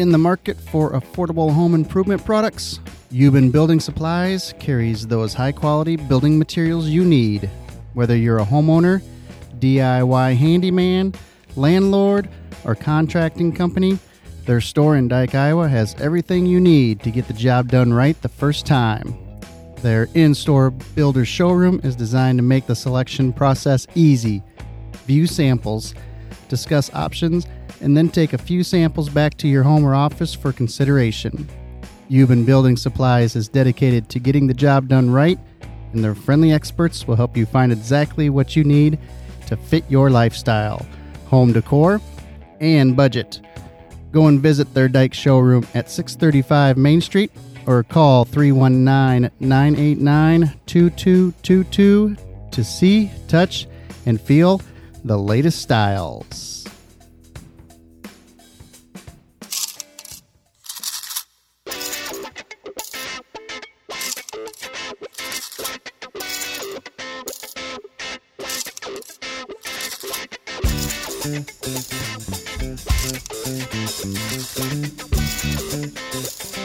In the market for affordable home improvement products, Euban Building Supplies carries those high quality building materials you need. Whether you're a homeowner, DIY handyman, landlord, or contracting company, their store in Dike, Iowa has everything you need to get the job done right the first time. Their in store builder showroom is designed to make the selection process easy. View samples, discuss options, and then take a few samples back to your home or office for consideration. Euban Building Supplies is dedicated to getting the job done right, and their friendly experts will help you find exactly what you need to fit your lifestyle, home decor, and budget. Go and visit their Dike showroom at 635 Main Street or call 319 989 2222 to see, touch, and feel the latest styles.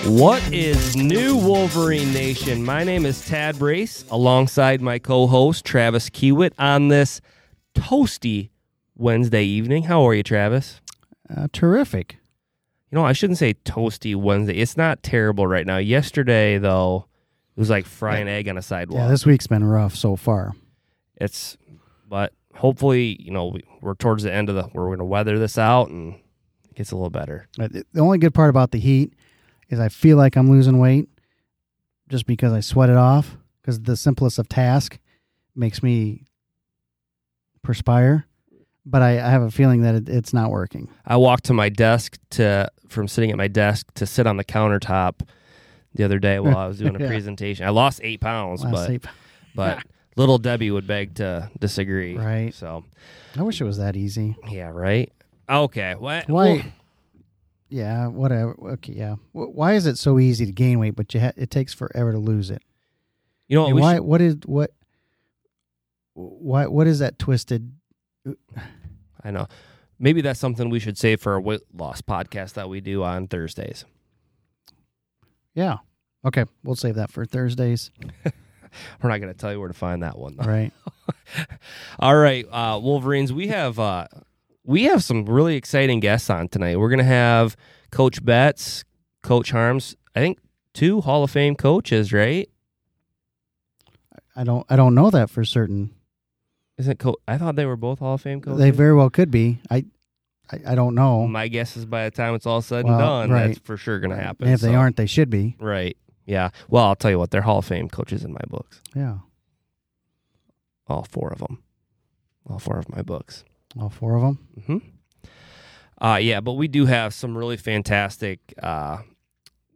What is new, Wolverine Nation? My name is Tad Brace, alongside my co host, Travis Kiewit, on this toasty Wednesday evening. How are you, Travis? Uh, terrific. You know, I shouldn't say toasty Wednesday. It's not terrible right now. Yesterday, though, it was like frying egg on a sidewalk. Yeah, this week's been rough so far. it's, but hopefully, you know, we- we're towards the end of the, we're going to weather this out and it gets a little better. The only good part about the heat is I feel like I'm losing weight just because I sweat it off. Because the simplest of task makes me perspire, but I, I have a feeling that it, it's not working. I walked to my desk to from sitting at my desk to sit on the countertop the other day while I was doing a Yeah. presentation. I lost eight pounds, Last but sleep. but little Debbie would beg to disagree. Right. So I wish it was that easy. yeah, right. Okay. What? Why? yeah, whatever. Okay, yeah. Why is it so easy to gain weight, but you ha- it takes forever to lose it? you know why? should- What is what? Why? What is that twisted? I know. Maybe that's something we should save for a weight loss podcast that we do on Thursdays. Yeah. Okay, we'll save that for Thursdays. We're not going to tell you where to find that one. Though. Right. All right, uh, Wolverines. We have uh, we have some really exciting guests on tonight. We're gonna have Coach Betts, Coach Harms. I think two Hall of Fame coaches, right? I don't. I don't know that for certain. Isn't Co- I thought they were both Hall of Fame coaches. They very well could be. I. I, I don't know. My guess is by the time it's all said and done, right. that's for sure gonna happen. And if they aren't, they should be. right? Yeah. Well, I'll tell you what, they're Hall of Fame coaches in my books. Yeah. All four of them. All four of my books. All four of them. hmm Uh, yeah, but we do have some really fantastic uh,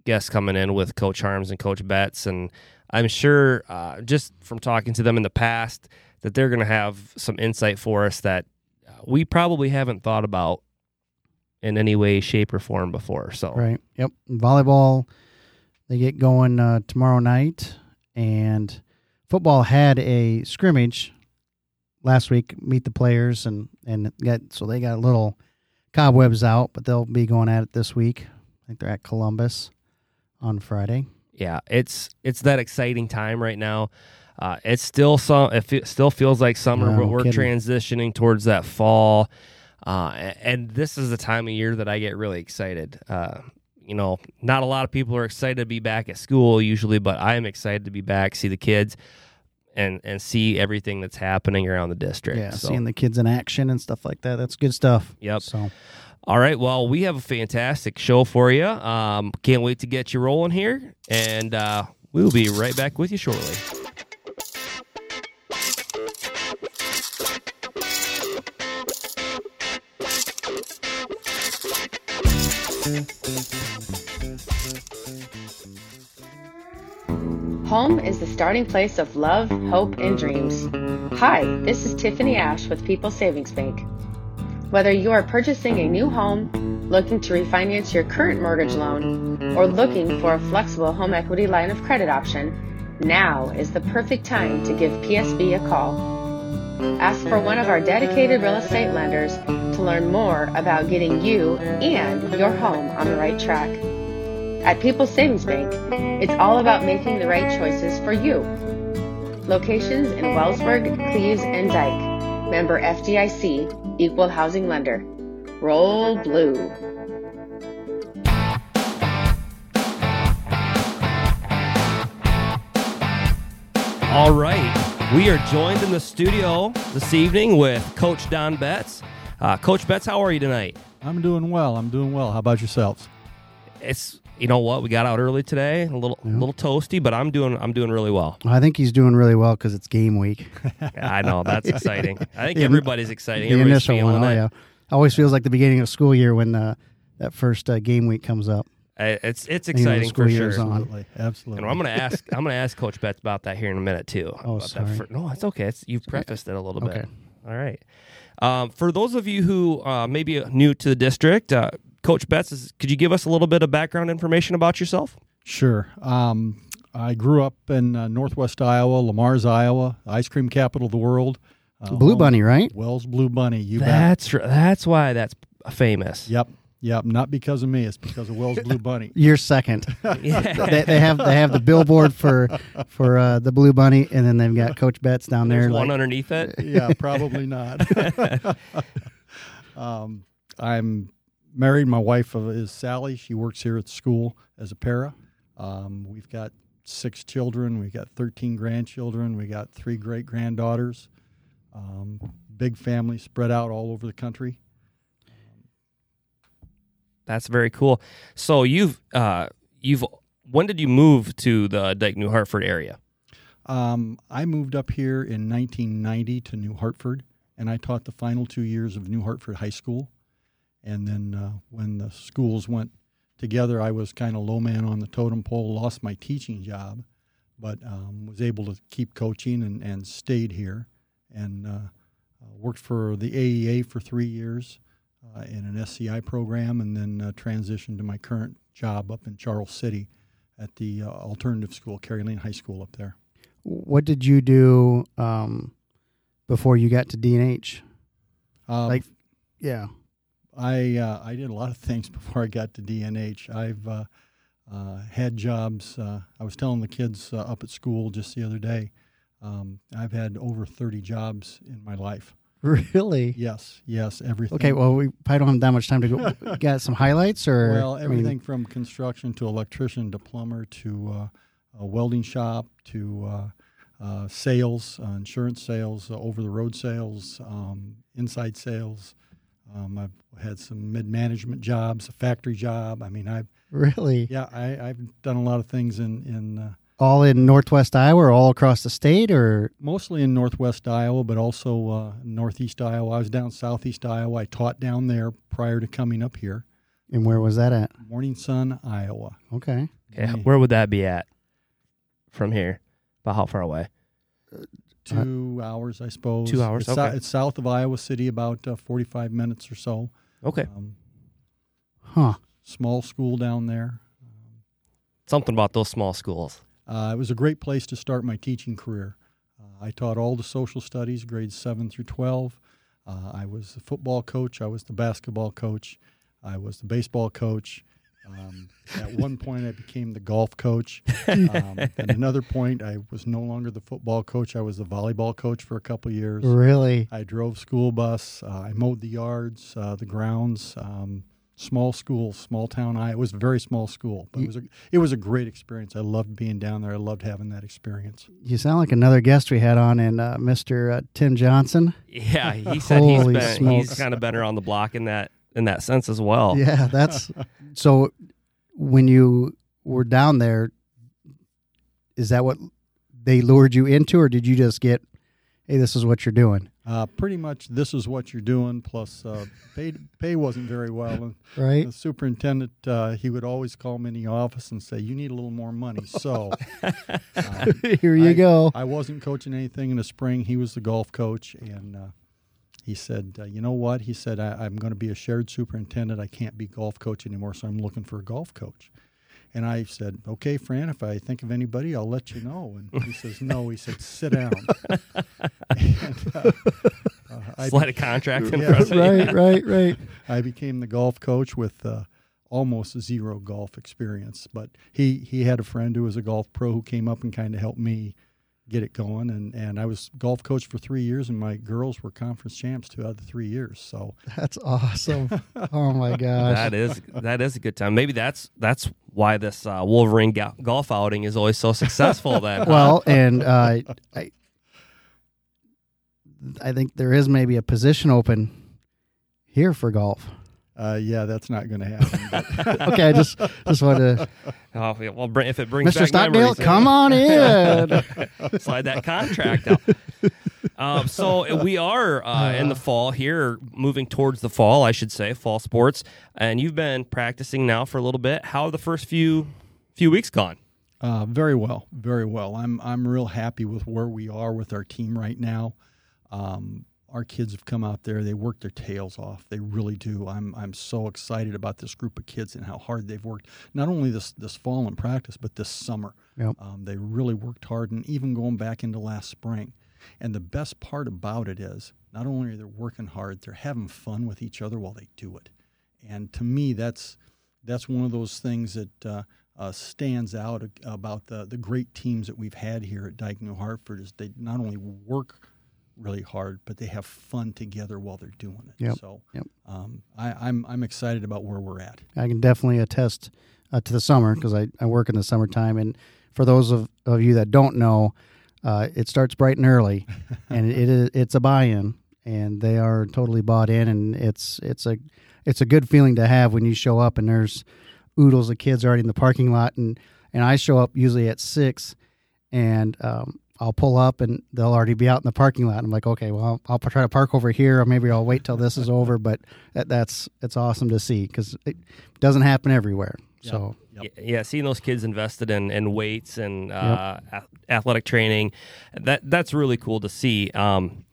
guests coming in with Coach Harms and Coach Betts, and I'm sure uh, just from talking to them in the past that they're going to have some insight for us that uh, we probably haven't thought about in any way, shape, or form before. So, Right. Yep. Volleyball. They get going uh, tomorrow night, and football had a scrimmage last week. Meet the players and and got so they got a little cobwebs out, but they'll be going at it this week. I think they're at Columbus on Friday. yeah, it's it's that exciting time right now. Uh, it's still some. It fe- still feels like summer, No but we're kidding. transitioning towards that fall. Uh, and this is the time of year that I get really excited. Uh, you know, not a lot of people are excited to be back at school usually, but I am excited to be back, see the kids, and and see everything that's happening around the district. Yeah, So- seeing the kids in action and stuff like that. That's good stuff. Yep. So All right. Well, we have a fantastic show for you. Um, can't wait to get you rolling here, and uh, we'll be right back with you shortly. Home is the starting place of love, hope, and dreams. Hi, this is Tiffany Ash with People Savings Bank. Whether you are purchasing a new home, looking to refinance your current mortgage loan, or looking for a flexible home equity line of credit option, now is the perfect time to give PSB a call. Ask for one of our dedicated real estate lenders to learn more about getting you and your home on the right track. At People's Savings Bank, it's all about making the right choices for you. Locations in Wellsburg, Cleves, and Dike. Member FDIC, Equal Housing Lender. Roll Blue. All right. We are joined in the studio this evening with Coach Don Betts. Uh, Coach Betts, how are you tonight? I'm doing well. I'm doing well. How about yourselves? It's you know what we got out early today, a little little toasty, but I'm doing I'm doing really well. I think he's doing really well because it's game week. I know that's exciting. I think The- everybody's exciting. the Everybody's initial one, oh yeah. Always feels like the beginning of school year when uh, that first uh, game week comes up. Uh, It's it's You know, the exciting for sure. on. Absolutely. Absolutely. And I'm gonna ask I'm gonna ask Coach Betts about that here in a minute too. Oh, About that sorry. fir- no, it's okay. It's you prefaced it a little bit. Okay. All right. Um, for those of you who uh, may be new to the district, uh, Coach Betts, is, could you give us a little bit of background information about yourself? Sure. Um, I grew up in uh, northwest Iowa, Le Mars, Iowa, ice cream capital of the world. Uh, Blue Bunny, right? Wells Blue Bunny. You bet. That's r- that's why that's famous. Yep. Yep. Not because of me. It's because of Wells Blue Bunny. You're second. Yeah. they, they have they have the billboard for for uh, the Blue Bunny, and then they've got Coach Betts down there. There's like- one underneath it. yeah, probably not. um, I'm married. My wife uh, is Sally. She works here at the school as a para. Um, we've got six children. We've got 13 grandchildren. We got three great granddaughters. Um, big family spread out all over the country. That's very cool. So you've uh, you've when did you move to the Dike New Hartford area? Um, I moved up here in 1990 to New Hartford, and I taught the final two years of New Hartford High School. And then uh, when the schools went together, I was kind of low man on the totem pole, lost my teaching job, but um, was able to keep coaching and, and stayed here and uh, uh, worked for the AEA for three years uh, in an SCI program and then uh, transitioned to my current job up in Charles City at the uh, alternative school, Carrie Lane High School up there. What did you do um, before you got to DNH? Um, Like- Yeah. I uh, I did a lot of things before I got to DNH. I've uh, uh, had jobs. Uh, I was telling the kids uh, up at school just the other day. Um, I've had over thirty jobs in my life. Really? Yes, yes, everything. Okay. Well, we probably don't have that much time to go. got some highlights or well, I mean, everything from construction to electrician to plumber to uh, a welding shop to uh, uh, sales, uh, insurance sales, uh, over the road sales, um, inside sales. Um, I've had some mid management jobs, a factory job. I mean, I've really yeah, I, I've done a lot of things in in uh, all in Northwest Iowa or all across the state or mostly in northwest Iowa, but also uh, northeast Iowa. I was down southeast Iowa. I taught down there prior to coming up here. and where was that at? Morning Sun, Iowa. Okay. Okay, Mm. where would that be at from here? About how far away? Two hours, I suppose. Two hours, It's, sou- okay. it's south of Iowa City, about uh, 45 minutes or so. Okay, Um, Huh. small school down there. something about those small schools. Uh, it was a great place to start my teaching career. Uh, I taught all the social studies, grades 7 through 12. Uh, I was the football coach. I was the basketball coach. I was the baseball coach. Um, at one point, I became the golf coach. Um, at another point, I was no longer the football coach. I was the volleyball coach for a couple years. Really? I drove school bus. Uh, I mowed the yards, uh, the grounds. Um, small school, small town. I it was a very small school, but it was a it was a great experience. I loved being down there. I loved having that experience. You sound like another guest we had on and uh, Mr. Uh, Tim Johnson. Yeah, he said he's Holy been smokes. he's kind of been around the block in that in that sense as well. Yeah, that's so. When you were down there, is that what they lured you into, or did you just get, "Hey, this is what you're doing"? Uh, pretty much, this is what you're doing. Plus, uh, pay pay wasn't very well. And Right? the superintendent, uh, he would always call me in the office and say, "You need a little more money." So, um, Here you I- go. I wasn't coaching anything in the spring. He was the golf coach, and uh, he said, uh, "You know what?" He said, I, "I'm going to be a shared superintendent. I can't be golf coach anymore, so I'm looking for a golf coach." And I said, "Okay, Fran, if I think of anybody, I'll let you know." And he says, "No." He said, "Sit down." and, uh, uh, I Slide a contract in Yeah, front of right, right, right. I became the golf coach with uh, almost zero golf experience, but he he had a friend who was a golf pro who came up and kind of helped me get it going, and and I was golf coach for three years, and my girls were conference champs two out of the three years. So That's awesome. oh my gosh. That is that is a good time. Maybe that's that's why this uh, Wolverine go- golf outing is always so successful. Then, well, and uh, I, I think there is maybe a position open here for golf. Uh, yeah, that's not going to happen. but- Okay, I just just wanted to, oh, yeah, well, if it brings Mr. back Stockdale, come on in. slide that contract out. Um, so we are uh, in the fall here, moving towards the fall, I should say, fall sports. And you've been practicing now for a little bit. How have the first few few weeks gone? Uh, very well, very well. I'm I'm real happy with where we are with our team right now. Um, our kids have come out there; they work their tails off. They really do. I'm I'm so excited about this group of kids and how hard they've worked. Not only this this fall in practice, but this summer. Yep. Um, they really worked hard, and even going back into last spring. And the best part about it is, not only are they working hard, they're having fun with each other while they do it. And to me, that's that's one of those things that uh, uh, stands out about the the great teams that we've had here at Dike New Hartford. Is they not only work really hard, but they have fun together while they're doing it. Yep. So Yep. Um, I, I'm I'm excited about where we're at. I can definitely attest uh, to the summer because I, I work in the summertime. And for those of, of you that don't know, uh, it starts bright and early, and it is it's a buy-in, and they are totally bought in, and it's it's a it's a good feeling to have when you show up and there's oodles of kids already in the parking lot, and and I show up usually at six, and um, I'll pull up and they'll already be out in the parking lot. I'm like, okay, well, I'll, I'll try to park over here, or maybe I'll wait till this is over. But that, that's it's awesome to see because it doesn't happen everywhere. So Yep. Yeah, seeing those kids invested in, in weights and uh, ath- athletic training, that that's really cool to see. Um,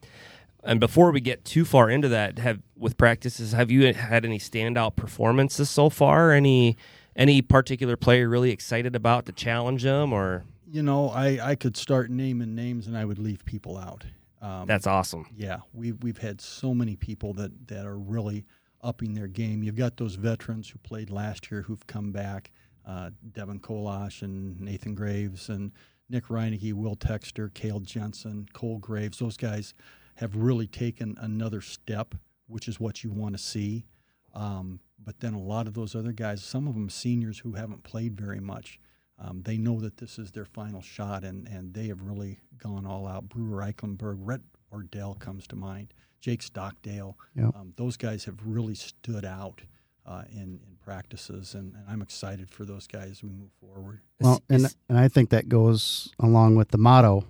and before we get too far into that, have with practices, have you had any standout performances so far? Any any particular player really excited about to challenge them, or You know, I, I could start naming names and I would leave people out. Um, that's awesome. yeah, we've we've had so many people that that are really upping their game. You've got those veterans who played last year who've come back, uh, Devin Kolash and Nathan Graves and Nick Reineke, Will Texter, Cale Jensen, Cole Graves. Those guys have really taken another step, which is what you want to see. Um, but then a lot of those other guys, some of them seniors who haven't played very much, um, they know that this is their final shot, and, and they have really gone all out. Brewer Eichenberg, Rhett Ordell comes to mind, Jake Stockdale. Yep. Um, those guys have really stood out uh, in, in practices, and, and I'm excited for those guys as we move forward. well, and and I think that goes along with the motto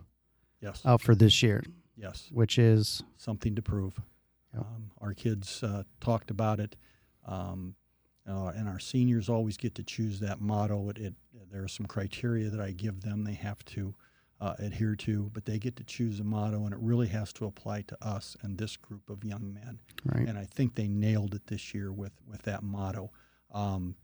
Yes, out for this year, yes, which is something to prove. Yep. Um, our kids uh, talked about it, um, uh, and our seniors always get to choose that motto. It, it there are some criteria that I give them; they have to uh, adhere to, but they get to choose a motto, and it really has to apply to us and this group of young men. right. and I think they nailed it this year with with that motto. Um,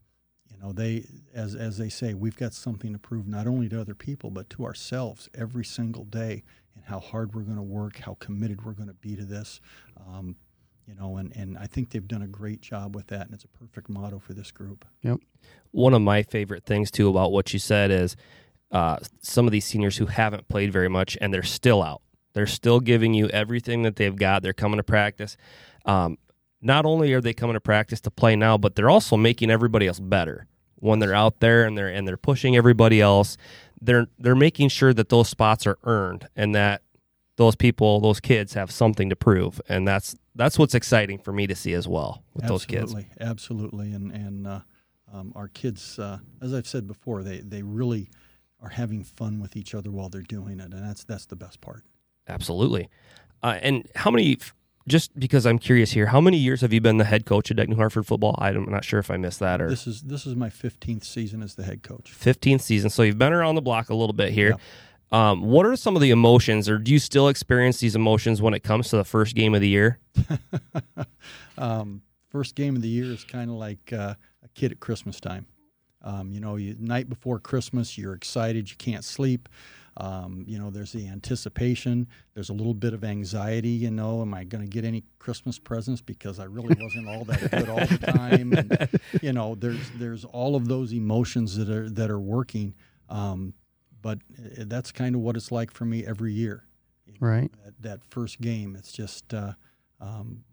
you know, they as as they say, we've got something to prove not only to other people but to ourselves every single day, and how hard we're going to work, how committed we're going to be to this. Um, you know, and, and I think they've done a great job with that, and it's a perfect motto for this group. Yep. One of my favorite things too about what you said is uh, some of these seniors who haven't played very much and they're still out. They're still giving you everything that they've got. They're coming to practice. Um, not only are they coming to practice to play now, but they're also making everybody else better when they're out there and they're and they're pushing everybody else. They're they're making sure that those spots are earned and that those people, those kids, have something to prove, and that's that's what's exciting for me to see as well with those kids. absolutely, absolutely, and and uh, um, our kids, uh, as I've said before, they they really are having fun with each other while they're doing it, and that's that's the best part. Absolutely. Uh, and how many? Just because I'm curious here, how many years have you been the head coach at New Hartford football? I'm not sure if I missed that or This is this is my 15th season as the head coach. 15th season. So you've been around the block a little bit here. Um, what are some of the emotions, or do you still experience these emotions when it comes to the first game of the year? um, first game of the year is kind of like uh, a kid at Christmas time. Um, you know, you, night before Christmas, you're excited, you can't sleep. Um, you know, there's the anticipation. There's a little bit of anxiety. You know, am I going to get any Christmas presents because I really wasn't all that good all the time? And, you know, there's there's all of those emotions that are that are working. Um, but uh, that's kind of what it's like for me every year. Right. That, that first game, it's just uh, um,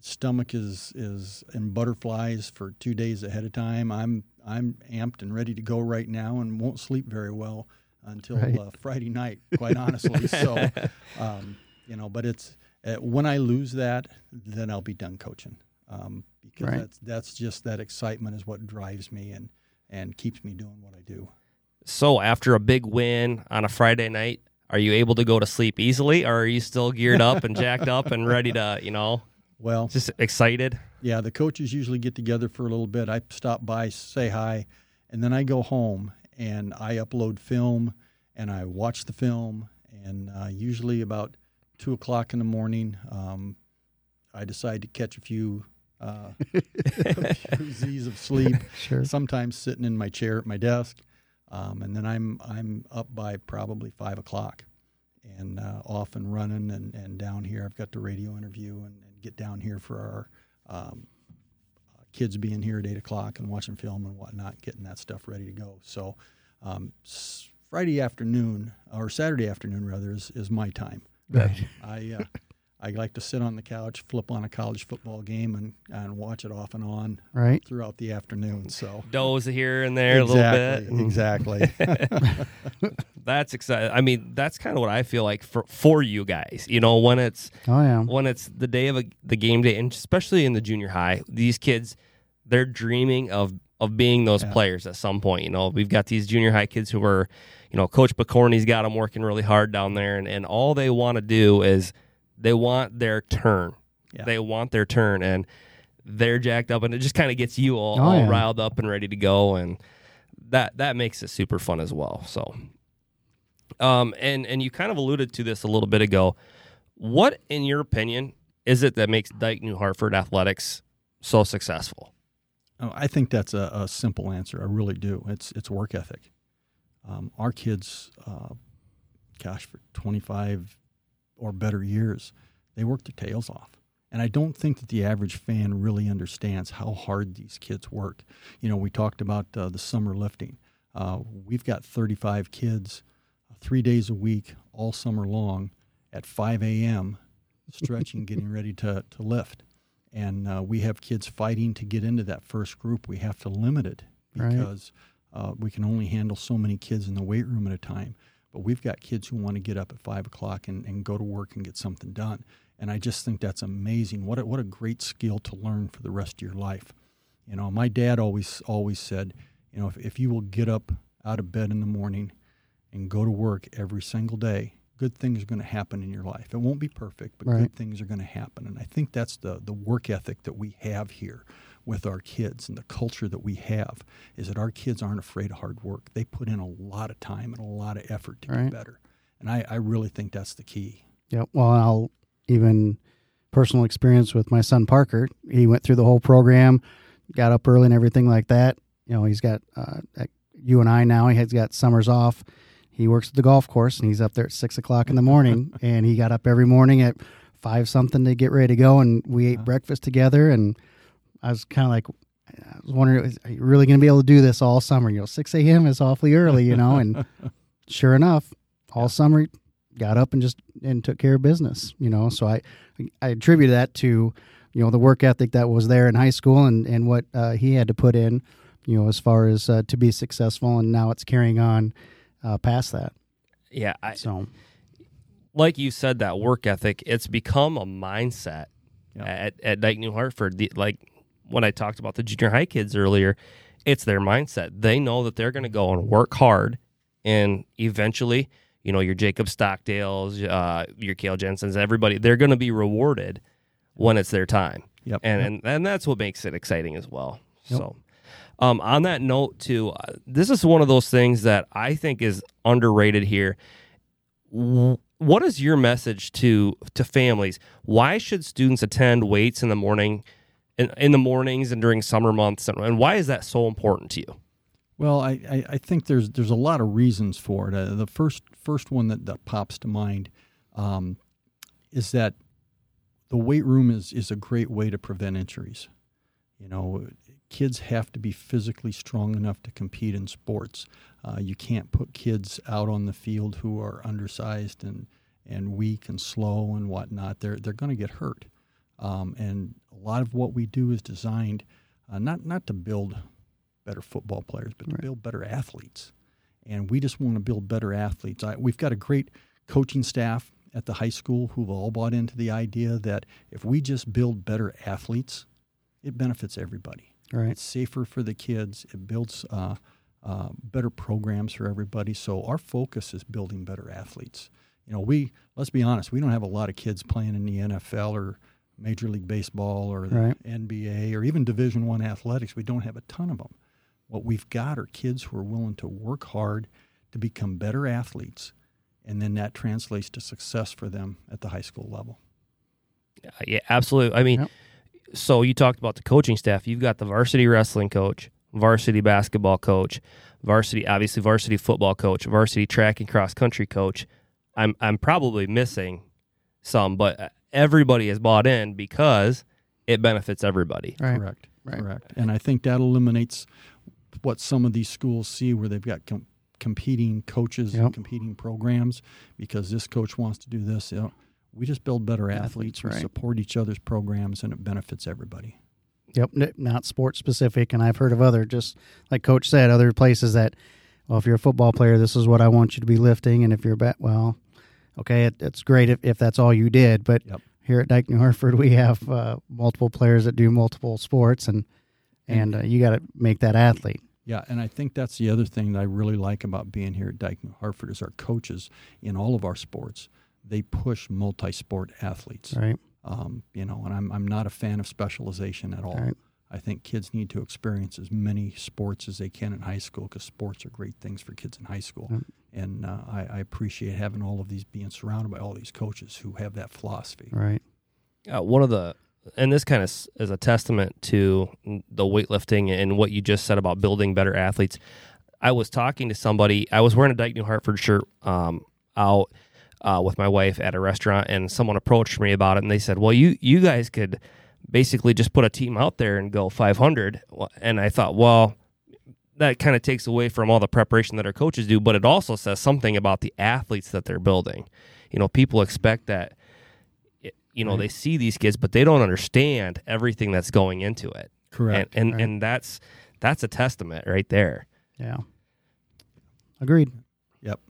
stomach is is in butterflies for two days ahead of time. I'm I'm amped and ready to go right now, and won't sleep very well until Right. uh, Friday night. Quite honestly, so um, you know. But it's uh, when I lose that, then I'll be done coaching um, because Right. that's that's just that excitement is what drives me and and keeps me doing what I do. So after a big win on a Friday night, are you able to go to sleep easily, or are you still geared up and jacked up and ready to, you know, Well, just excited? Yeah, the coaches usually get together for a little bit. I stop by, say hi, and then I go home and I upload film and I watch the film. And uh, usually about two o'clock in the morning, um, I decide to catch a few, uh, a few Z's of sleep. Sure. Sometimes sitting in my chair at my desk, um, and then I'm I'm up by probably five o'clock, and uh, off and running and, and down here. I've got the radio interview and, and get down here for our um, uh, kids being here at eight o'clock and watching film and whatnot, getting that stuff ready to go. So um, s- Friday afternoon or Saturday afternoon rather is, is my time. Right. I uh, I like to sit on the couch, flip on a college football game, and, and watch it off and on Right. throughout the afternoon. So Doze here and there exactly, a little bit. Mm. exactly. That's exciting. I mean, that's kind of what I feel like for for you guys. You know, when it's Oh yeah. when it's the day of a, the game day, and especially in the junior high, these kids they're dreaming of of being those Yeah. players at some point. You know, we've got these junior high kids who are, you know, Coach Bacorny's got them working really hard down there, and, and all they want to do is they want their turn. Yeah. They want their turn, and they're jacked up, and it just kind of gets you all, Oh, all yeah. riled up and ready to go, and that that makes it super fun as well. So, um, and and you kind of alluded to this a little bit ago. What, in your opinion, is it that makes Dike New Hartford athletics so successful? Oh, I think that's a, a simple answer. I really do. It's it's work ethic. Um, our kids, uh, gosh, for 25 or better years, they work their tails off. And I don't think that the average fan really understands how hard these kids work. You know, we talked about uh, the summer lifting. Uh, we've got 35 kids, uh, three days a week, all summer long, at 5 a.m., stretching, getting ready to, to lift and uh, we have kids fighting to get into that first group. We have to limit it Right. because uh, we can only handle so many kids in the weight room at a time. But we've got kids who want to get up at five o'clock and, and go to work and get something done. And I just think that's amazing. What a, what a great skill to learn for the rest of your life. You know, my dad always always said, you know, if, if you will get up out of bed in the morning and go to work every single day, good things are going to happen in your life. It won't be perfect, but Right. good things are going to happen. And I think that's the the work ethic that we have here with our kids and the culture that we have is that our kids aren't afraid of hard work. They put in a lot of time and a lot of effort to Right. get better. And I, I really think that's the key. Yeah. Well, I'll even personal experience with my son Parker. He went through the whole program, got up early and everything like that. You know, he's got uh, you and I now. He has got summers off. He works at the golf course and he's up there at six o'clock in the morning. and he got up every morning at five something to get ready to go. And we ate Yeah. breakfast together. And I was kind of like, I was wondering, are you really going to be able to do this all summer? You know, six a.m. is awfully early. You know, and sure enough, all summer got up and just and took care of business you know so i i attribute that to you know the work ethic that was there in high school and and what uh, he had to put in you know as far as uh, to be successful and now it's carrying on uh, past that Yeah, I, so like you said, that work ethic, it's become a mindset Yeah. at, at Dike New Hartford. The, like when I talked about the junior high kids earlier, it's their mindset. They know that they're going to go and work hard, and eventually, you know, your Jacob Stockdales, uh, your Kale Jensen's, everybody, they're going to be rewarded when it's their time. Yep. And, and and that's what makes it exciting as well. So, um, on that note, too, uh, this is one of those things that I think is underrated here. What is your message to to families? Why should students attend weights in the morning, in, in the mornings and during summer months, and, and why is that so important to you? Well, I, I, I think there's there's a lot of reasons for it. Uh, the first first one that, that pops to mind um, is that the weight room is is a great way to prevent injuries. You know, kids have to be physically strong enough to compete in sports. Uh, you can't put kids out on the field who are undersized and and weak and slow and whatnot. They're they're going to get hurt. Um, and a lot of what we do is designed uh, not not to build better football players, but to Right. build better athletes. And we just want to build better athletes. I, we've got a great coaching staff at the high school who've all bought into the idea that if we just build better athletes, it benefits everybody. Right. It's safer for the kids. It builds uh, uh, better programs for everybody. So our focus is building better athletes. You know, we let's be honest, we don't have a lot of kids playing in the NFL or Major League Baseball or the Right. NBA or even Division One athletics. We don't have a ton of them. What we've got are kids who are willing to work hard to become better athletes, and then that translates to success for them at the high school level. Uh, Yeah, absolutely. I mean, Yep. so you talked about the coaching staff. You've got the varsity wrestling coach, varsity basketball coach, varsity obviously varsity football coach, varsity track and cross country coach. I'm I'm probably missing some, but uh, everybody has bought in because it benefits everybody. Right. Correct. Right. Correct. And I think that eliminates what some of these schools see where they've got com- competing coaches Yep. and competing programs because this coach wants to do this. You know, we just build better Athletes, athletes. We right. support each other's programs and it benefits everybody. Yep, n- not sports specific, and I've heard of other, just like Coach said, other places that, well, if you're a football player, this is what I want you to be lifting, and if you're a bat, well, okay, it, it's great if, if that's all you did, but Yep. here at Dike New Hartford, we have uh, multiple players that do multiple sports, and and uh, you got to make that athlete, Yeah, and I think that's the other thing that I really like about being here at Dike New Hartford is our coaches in all of our sports. They push multi-sport athletes. right? Um, you know, and I'm I'm not a fan of specialization at all. Right. I think kids need to experience as many sports as they can in high school because sports are great things for kids in high school. Yep. And uh, I, I appreciate having all of these, being surrounded by all these coaches who have that philosophy. Right. Uh, one of the and this kind of is a testament to the weightlifting and what you just said about building better athletes. I was talking to somebody. I was wearing a Dike New Hartford shirt um, out uh, with my wife at a restaurant, and someone approached me about it, and they said, "Well, you you guys could basically just put a team out there and go 500." And I thought, well, that kind of takes away from all the preparation that our coaches do, but it also says something about the athletes that they're building. You know, people expect that you know Right. they see these kids but they don't understand everything that's going into it Correct. and and, Right. and that's that's a testament right there Yeah. Agreed. Yep.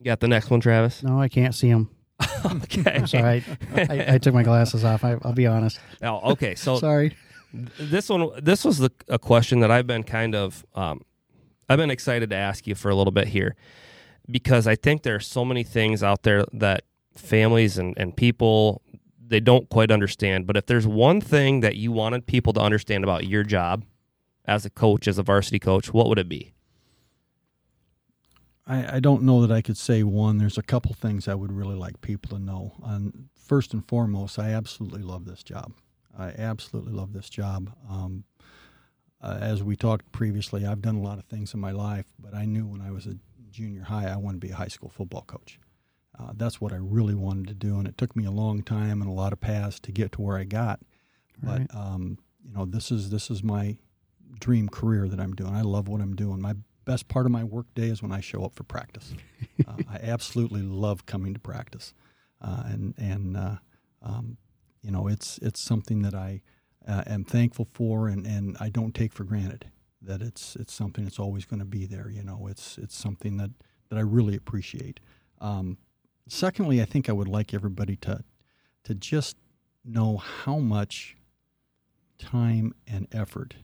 you got the next one travis No, I can't see him. okay I'm sorry. I, I, I took my glasses off. I, I'll be honest. oh, okay so Sorry. this one this was the, a question that i've been kind of um, i've been excited to ask you for a little bit here because i think there are so many things out there that families and, and people they don't quite understand but if there's one thing that you wanted people to understand about your job as a coach as a varsity coach what would it be I, I don't know that I could say one. There's a couple things I would really like people to know. And first and foremost, I absolutely love this job. I absolutely love this job. Um, uh, as we talked previously, I've done a lot of things in my life, but I knew when I was a junior high, I wanted to be a high school football coach. Uh, that's what I really wanted to do, and it took me a long time and a lot of paths to get to where I got. Right. But um, you know, this is this is my dream career that I'm doing. I love what I'm doing. My best part of my work day is when I show up for practice. uh, I absolutely love coming to practice, uh, and and uh, um, you know, it's it's something that I uh, am thankful for, and, and I don't take for granted that it's it's something that's always going to be there. You know, it's it's something that that I really appreciate. Um, secondly, I think I would like everybody to to just know how much time and effort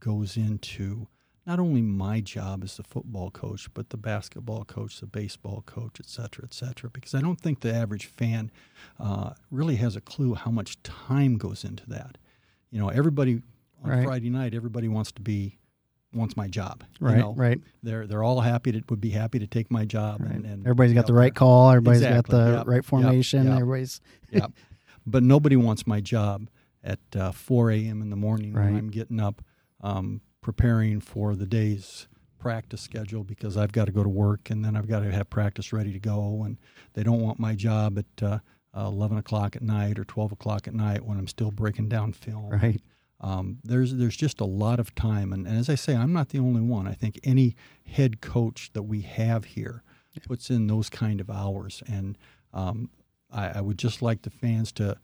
goes into not only my job as the football coach, but the basketball coach, the baseball coach, et cetera, et cetera. Because I don't think the average fan uh, really has a clue how much time goes into that. You know, everybody on Right. Friday night, everybody wants to be wants my job. you Right. know. right. They're they're all happy to would be happy to take my job. Right. And, and Everybody's got the right there. call. Everybody's Exactly. got the Yep. right formation. Yep. Everybody's yeah. But nobody wants my job at uh, 4 a.m. in the morning Right. when I'm getting up, um, preparing for the day's practice schedule because I've got to go to work and then I've got to have practice ready to go. And they don't want my job at uh, 11 o'clock at night or 12 o'clock at night when I'm still breaking down film. Right. Um, there's there's just a lot of time, and, and, as I say, I'm not the only one. I think any head coach that we have here puts in those kind of hours, and um, I, I, would just like the fans to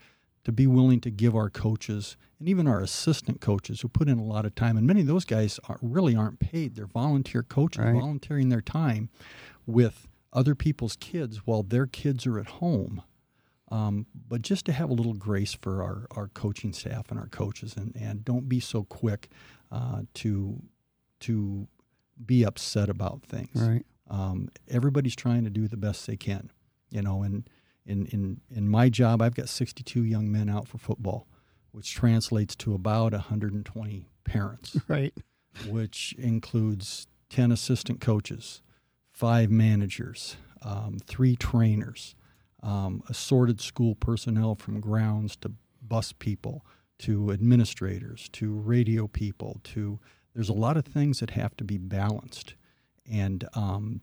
to be willing to give our coaches and even our assistant coaches who put in a lot of time, and many of those guys are, really aren't paid. They're volunteer coaches, right. volunteering their time with other people's kids while their kids are at home. Um, but just to have a little grace for our, our coaching staff and our coaches, and, and don't be so quick uh, to to be upset about things. Right. Um, everybody's trying to do the best they can, you know. And in in in my job, I've got 62 young men out for football, which translates to about 120 parents. Right. Which includes 10 assistant coaches, five managers, um, three trainers um, assorted school personnel from grounds to bus people to administrators to radio people to there's a lot of things that have to be balanced and um,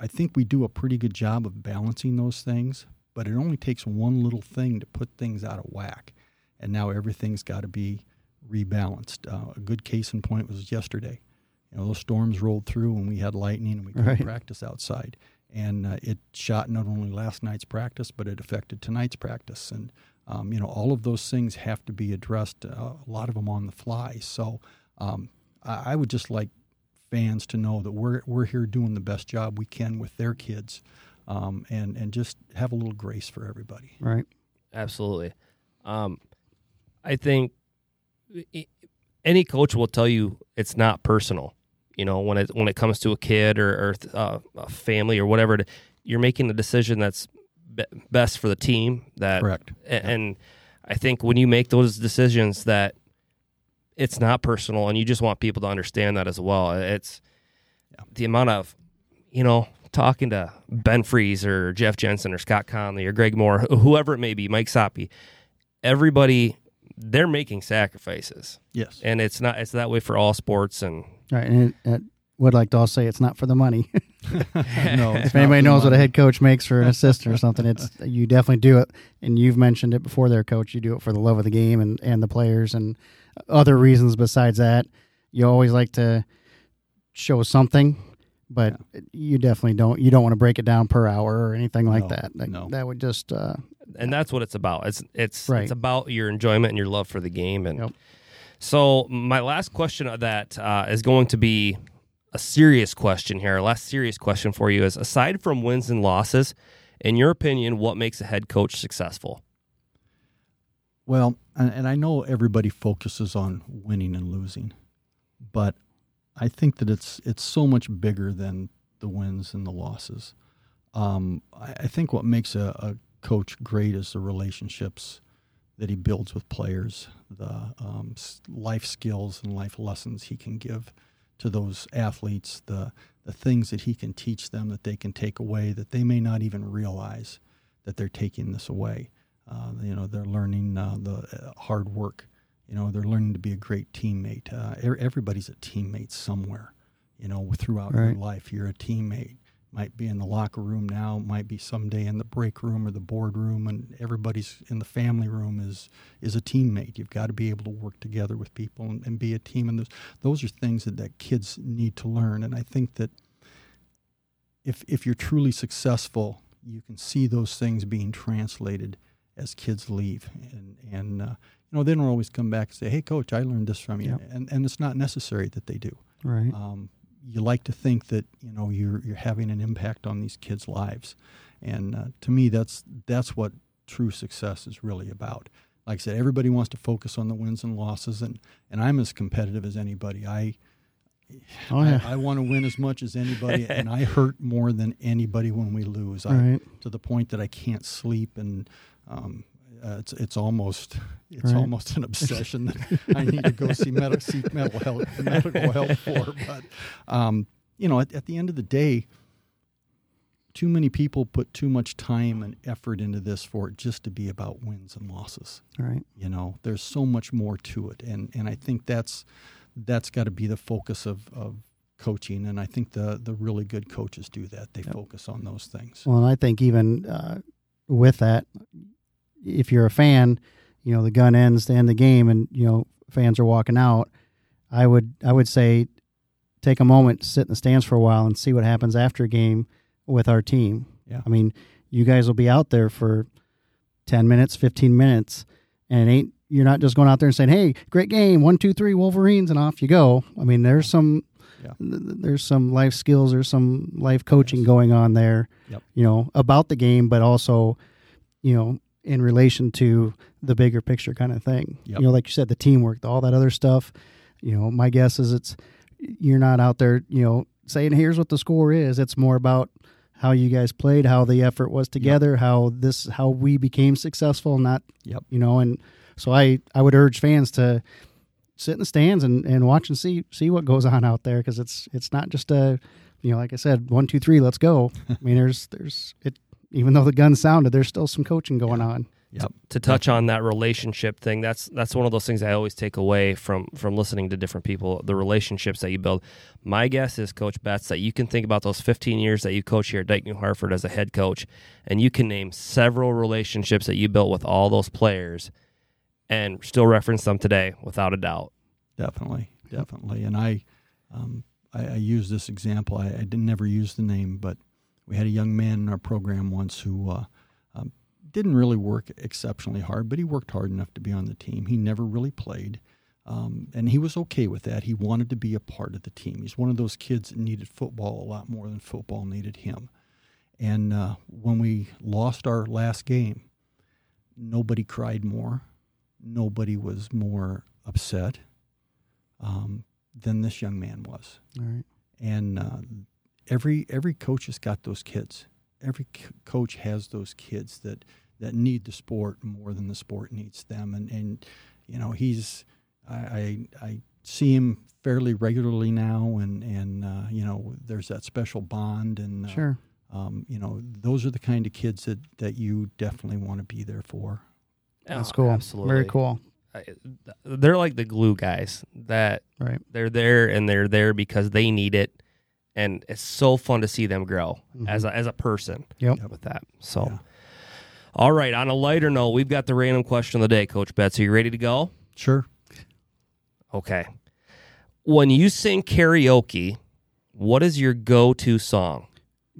i think we do a pretty good job of balancing those things but it only takes one little thing to put things out of whack and now everything's got to be rebalanced uh, a good case in point was yesterday you know those storms rolled through and we had lightning and we couldn't right. practice outside and uh, it shot not only last night's practice, but it affected tonight's practice. And um, you know, all of those things have to be addressed. Uh, a lot of them on the fly. So um, I, I, would just like fans to know that we're we're here doing the best job we can with their kids, um, and and just have a little grace for everybody. Right. Absolutely. Um, I think any coach will tell you it's not personal you know when it when it comes to a kid or, or uh, a family or whatever you're making a decision that's best for the team that correct and, and i think when you make those decisions that it's not personal and you just want people to understand that as well it's yeah. the amount of you know talking to ben freeze or jeff jensen or scott conley or greg moore whoever it may be mike soppe everybody they're making sacrifices yes and it's not it's that way for all sports and Right, and it, it would like to all say it's not for the money. no, if anybody knows what a head coach makes for an assistant or something, it's you definitely do it. And you've mentioned it before, there, coach. You do it for the love of the game and and the players and other reasons besides that. You always like to show something, but yeah. you definitely don't. You don't want to break it down per hour or anything like no, that. that. No, that would just. Uh, and that's what it's about. It's it's right. it's about your enjoyment and your love for the game and. Yep so my last question of that uh, is going to be a serious question here. Our last serious question for you is: aside from wins and losses, in your opinion, what makes a head coach successful? Well, and I know everybody focuses on winning and losing, but I think that it's it's so much bigger than the wins and the losses. Um, I think what makes a, a coach great is the relationships that he builds with players, the um, life skills and life lessons he can give to those athletes, the the things that he can teach them that they can take away that they may not even realize that they're taking this away. Uh, you know, they're learning uh, the uh, hard work. You know, they're learning to be a great teammate. Uh, everybody's a teammate somewhere. You know, throughout right. your life, you're a teammate might be in the locker room now, might be someday in the break room or the board room, and everybody's in the family room is is a teammate. You've got to be able to work together with people and, and be a team, and those those are things that, that kids need to learn. And I think that if if you're truly successful, you can see those things being translated as kids leave, and and uh, you know they don't always come back and say, "Hey, coach, I learned this from you," yep. and and it's not necessary that they do. Right. Um, you like to think that you know you're you're having an impact on these kids' lives, and uh, to me, that's that's what true success is really about. Like I said, everybody wants to focus on the wins and losses, and and I'm as competitive as anybody. I Oh, yeah. I, I, want to win as much as anybody, and I hurt more than anybody when we lose. I, right. To the point that I can't sleep, and um, uh, it's it's almost it's right. almost an obsession that I need to go see medical seek medical help medical help for. But um, you know, at, at the end of the day, too many people put too much time and effort into this for it just to be about wins and losses. Right. You know, there's so much more to it, and and I think that's that's got to be the focus of, of coaching, and I think the the really good coaches do that. They Yep. focus on those things. Well, and I think even uh, with that, if you're a fan, you know the gun ends to end the game, and you know fans are walking out. I would I would say take a moment, sit in the stands for a while, and see what happens after a game with our team. Yeah. I mean, you guys will be out there for ten minutes, fifteen minutes, and ain't you're not just going out there and saying, "Hey, great game, one, two, three, Wolverines," and off you go. I mean, there's some Yeah. th- th- there's some life skills, there's some life coaching Yes. going on there. Yep. You know about the game, but also, you know, in relation to the bigger picture kind of thing. Yep. You know, like you said, the teamwork, all that other stuff. You know, my guess is it's you're not out there, you know, saying here's what the score is. It's more about how you guys played, how the effort was together, how this how we became successful, not Yep. you know, and so I I would urge fans to sit in the stands and, and watch and see see what goes on out there because it's it's not just a you know like I said one two three let's go. I mean there's there's it even though the gun sounded there's still some coaching going on. Yep. to touch on that relationship thing that's that's one of those things i always take away from from listening to different people the relationships that you build my guess is coach betts that you can think about those 15 years that you coach here at Dike new hartford as a head coach and you can name several relationships that you built with all those players and still reference them today without a doubt Definitely, definitely. And I, um, I, I use this example. I, I didn't never use the name, but we had a young man in our program once who uh, um, didn't really work exceptionally hard, but he worked hard enough to be on the team. He never really played, um, and he was okay with that. He wanted to be a part of the team. He's one of those kids that needed football a lot more than football needed him. And uh, when we lost our last game, nobody cried more. Nobody was more upset um, than this young man was. All right. And uh, every every coach has got those kids. Every c- coach has those kids that that need the sport more than the sport needs them. And and you know he's I I, I see him fairly regularly now, and and uh, you know there's that special bond and uh, Sure. um, you know those are the kind of kids that that you definitely want to be there for. That's Oh, cool. absolutely Very cool. I- they're like the glue guys that Right. they're there and they're there because they need it and it's so fun to see them grow Mhm. as a, as a person Yep. with that so Yeah. all right on a lighter note we've got the random question of the day coach betts are you ready to go Sure. okay when you sing karaoke what is your go-to song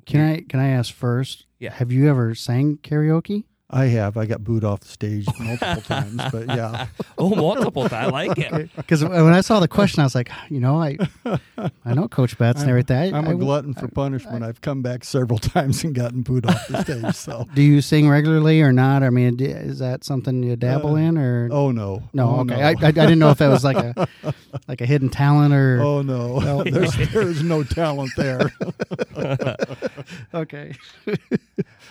Can I can I ask first? Yeah. Have you ever sang karaoke? I have. I got booed off the stage multiple times, but yeah. oh multiple times. i like it Because when I saw the question, I was like, you know, I I know Coach Betts and everything. I- I'm I- a glutton for punishment. I've come back several times and gotten booed off the stage. So, Do you sing regularly or not? I mean, is that something you dabble Uh, in or oh no, no? Oh, okay, no. I, I I didn't know if that was like a like a hidden talent or oh no, there's there's no talent there. okay.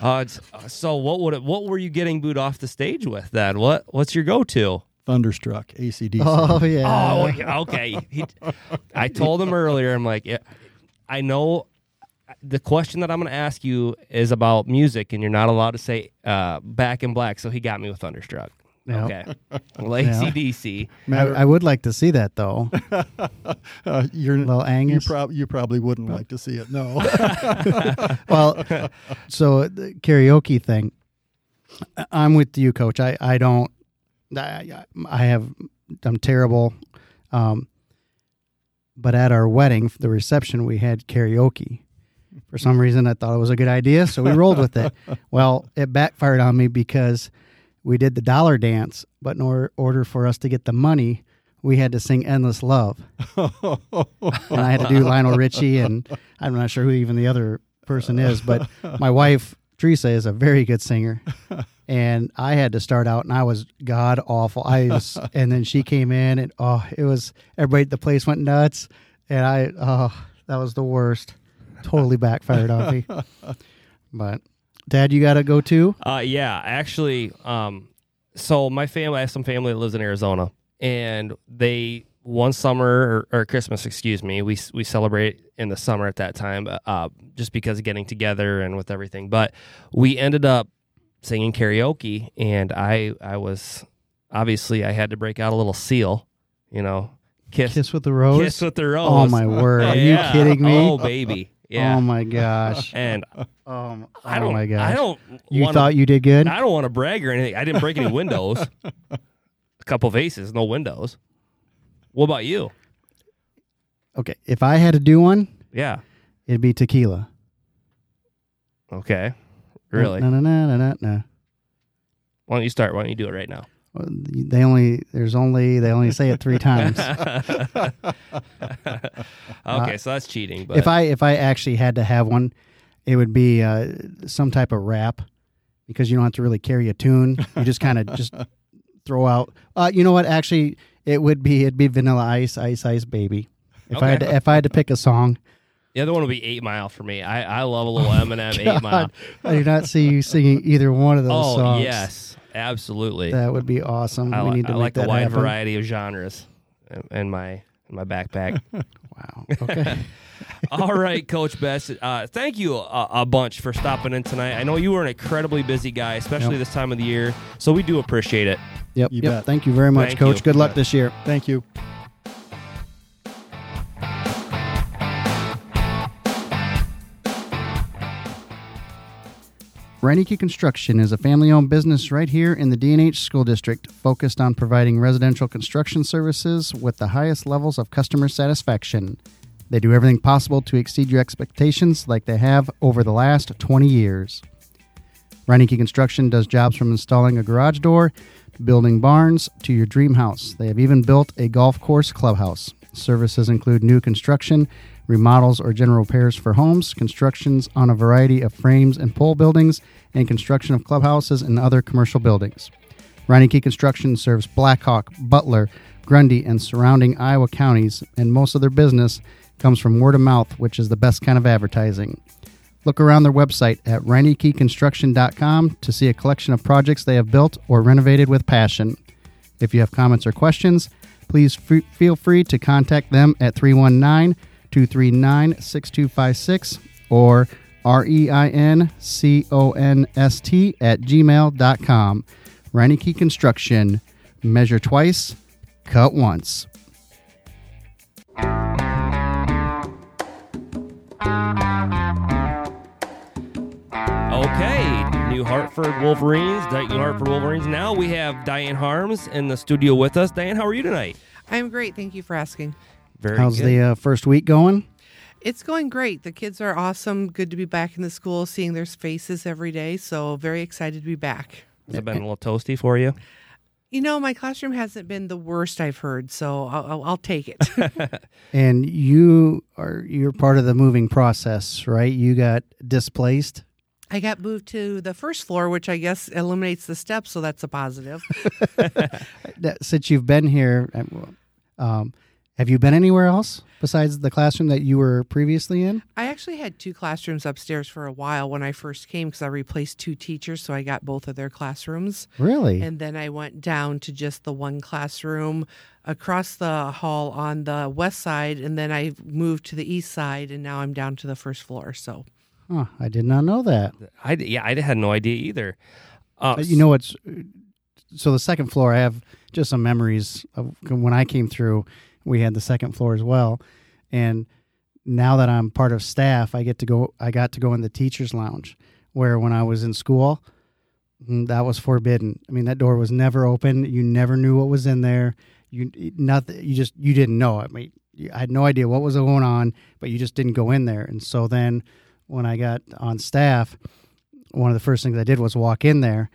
uh, uh, so what would it, what were you getting booed off the stage with then what what's your go-to Thunderstruck, AC/DC. Oh yeah. Oh, okay. He, I told him earlier. I'm like, yeah, I know the question that I'm going to ask you is about music, and you're not allowed to say uh, "Back in Black." So he got me with Thunderstruck. Yeah. Okay, well, AC/DC. I, Matter, I would like to see that though. uh, you're, a little you, prob- you probably wouldn't like to see it. No. well, so the karaoke thing, I- I'm with you, Coach. I I don't. I, I have. I'm terrible. Um, but at our wedding, the reception, we had karaoke. For some reason, I thought it was a good idea, so we rolled with it. Well, it backfired on me because we did the dollar dance, but in or- order for us to get the money, we had to sing "Endless Love," and I had to do Lionel Richie, and I'm not sure who even the other person is, but my wife Teresa is a very good singer, and I had to start out, and I was god awful. I was, and then she came in, and oh, it was everybody. The place went nuts, and I oh, that was the worst. Totally backfired on me. But Dad, you got to go too. Uh, yeah, actually, um, so my family, I have some family that lives in Arizona, and they one summer or, or Christmas, excuse me, we we celebrate in the summer at that time, uh, just because of getting together and with everything. But we ended up singing karaoke, and I I was obviously I had to break out a little seal, you know, Kiss, Kiss with the Rose. Kiss with the Rose. Oh my word! Are Yeah. you kidding me? Oh baby, yeah. Oh my gosh. and Um, I don't. oh my gosh. I don't. You wanna, thought you did good? I don't want to brag or anything. I didn't break any windows. A couple vases, no windows. What about you? Okay, if I had to do one, Yeah. it'd be tequila. Okay. Really? No, no, no, no, no, no. Why don't you start? Why don't you do it right now? Well, They only there's only they only say it three times. okay, so that's cheating. But Uh, if I if I actually had to have one, it would be uh, some type of rap because you don't have to really carry a tune. You just kind of just throw out. Uh, you know what? Actually, it would be it'd be Vanilla Ice, Ice Ice Baby. If I had to, if I had to pick a song, the other one would be Eight Mile for me. I, I love a little Eminem Eight Mile. God, I do not see you singing either one of those Oh songs. yes, absolutely. that would be awesome. I, we li- need to I make like that a wide happen. variety of genres in- in my in my backpack. Wow. Okay. All right, Coach Betts. Uh, thank you a, a bunch for stopping in tonight. I know you were an incredibly busy guy, especially Yep. this time of the year. So we do appreciate it. Yep. You yep. bet. Thank you very much, Thank Coach. you. Good luck this year. Thank you. Reineke Construction is a family owned business right here in the DNH School District, focused on providing residential construction services with the highest levels of customer satisfaction. They do everything possible to exceed your expectations like they have over the last 20 years. Reineke Construction does jobs from installing a garage door, to building barns, to your dream house. They have even built a golf course clubhouse. Services include new construction, remodels or general repairs for homes, constructions on a variety of frames and pole buildings, and construction of clubhouses and other commercial buildings. Reineke Construction serves Blackhawk, Butler, Grundy, and surrounding Iowa counties, and most of their business comes from word of mouth, which is the best kind of advertising. Look around their website at ReinekeConstruction.com to see a collection of projects they have built or renovated with passion. If you have comments or questions, please f- feel free to contact them at 319 239 6256 or R E I N C O N S T at gmail.com. Reineke Construction. Measure twice, cut once. Okay, New Hartford Wolverines, Dike New Hartford Wolverines. Now we have Diane Harms in the studio with us. Diane, how are you tonight? I'm great. Thank you for asking. Very How's good. the uh, first week going? It's going great. The kids are awesome. Good to be back in the school, seeing their faces every day. So, very excited to be back. Has it been a little toasty for you? You know, my classroom hasn't been the worst I've heard, so I'll, I'll, I'll take it. And you are you're part of the moving process, right? You got displaced. I got moved to the first floor, which I guess eliminates the steps, so that's a positive. Since you've been here, um, have you been anywhere else besides the classroom that you were previously in? I actually had two classrooms upstairs for a while when I first came because I replaced two teachers, so I got both of their classrooms. Really? And then I went down to just the one classroom across the hall on the west side. And then I moved to the east side, and now I'm down to the first floor. So Huh, I did not know that. I yeah, I had no idea either. Uh, Uh, you know what's so the second floor i have just some memories of when i came through we had the second floor as well. And now that i'm part of staff i get to go i got to go in the teachers lounge where when i was in school mm, that was forbidden. I mean that door was never open. You never knew what was in there. You nothing you just you didn't know. I mean i had no idea what was going on but you just didn't go in there. And so then when i got on staff one of the first things i did was walk in there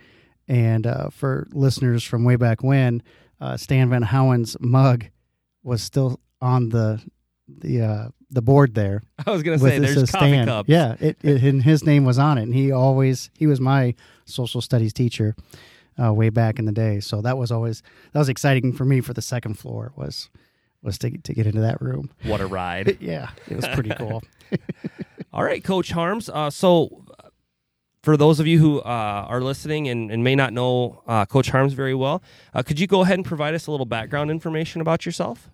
and uh, for listeners from way back when, uh, Stan Van Howen's mug was still on the the uh, the board there I was gonna say there's coffee Stan. cups. Yeah, it, it, and his name was on it, and he always he was my social studies teacher uh, way back in the day. So that was always that was exciting for me for the second floor was was to to get into that room. What a ride! Yeah, it was pretty cool. All right, Coach Harms. Uh, so, uh, for those of you who uh, are listening and, and may not know uh, Coach Harms very well, uh, could you go ahead and provide us a little background information about yourself?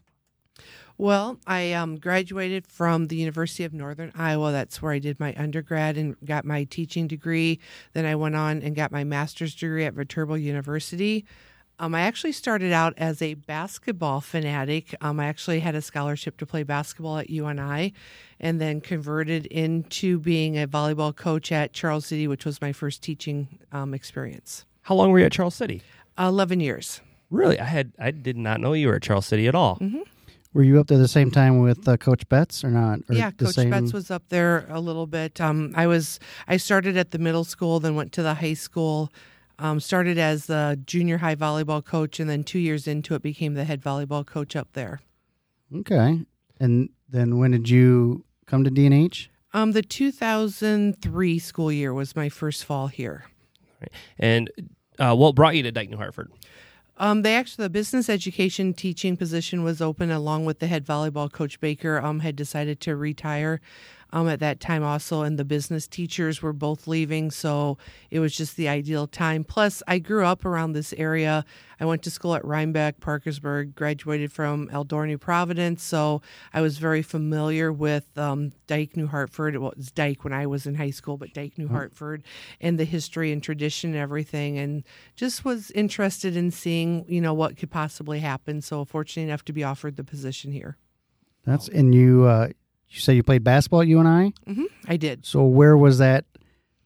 Well, I um, graduated from the University of Northern Iowa. That's where I did my undergrad and got my teaching degree. Then I went on and got my master's degree at Viterbo University. Um, I actually started out as a basketball fanatic. Um, I actually had a scholarship to play basketball at UNI and then converted into being a volleyball coach at Charles City, which was my first teaching um, experience. How long were you at Charles City? 11 years. Really, I had I did not know you were at Charles City at all. Were you up there the same time with uh, Coach Betts or not? Or yeah, the Coach same- Betts was up there a little bit. Um, I was I started at the middle school, then went to the high school. Um, started as the junior high volleyball coach, and then two years into it, became the head volleyball coach up there. Okay. And then when did you come to DNH? Um, the 2003 school year was my first fall here. And uh, what brought you to Dike New Hartford? Um, they actually the business education teaching position was open along with the head volleyball coach Baker. Um, had decided to retire. Um, at that time also, and the business teachers were both leaving, so it was just the ideal time. Plus, I grew up around this area. I went to school at Rhinebeck, Parkersburg, graduated from Eldora-New, Providence, so I was very familiar with um, Dike, New Hartford. Well, it was Dike when I was in high school, but Dike, New Hartford, and the history and tradition and everything, and just was interested in seeing, you know, what could possibly happen. So fortunate enough to be offered the position here. That's and you. Uh, you say you played basketball at UNI. hmm I did. So where was that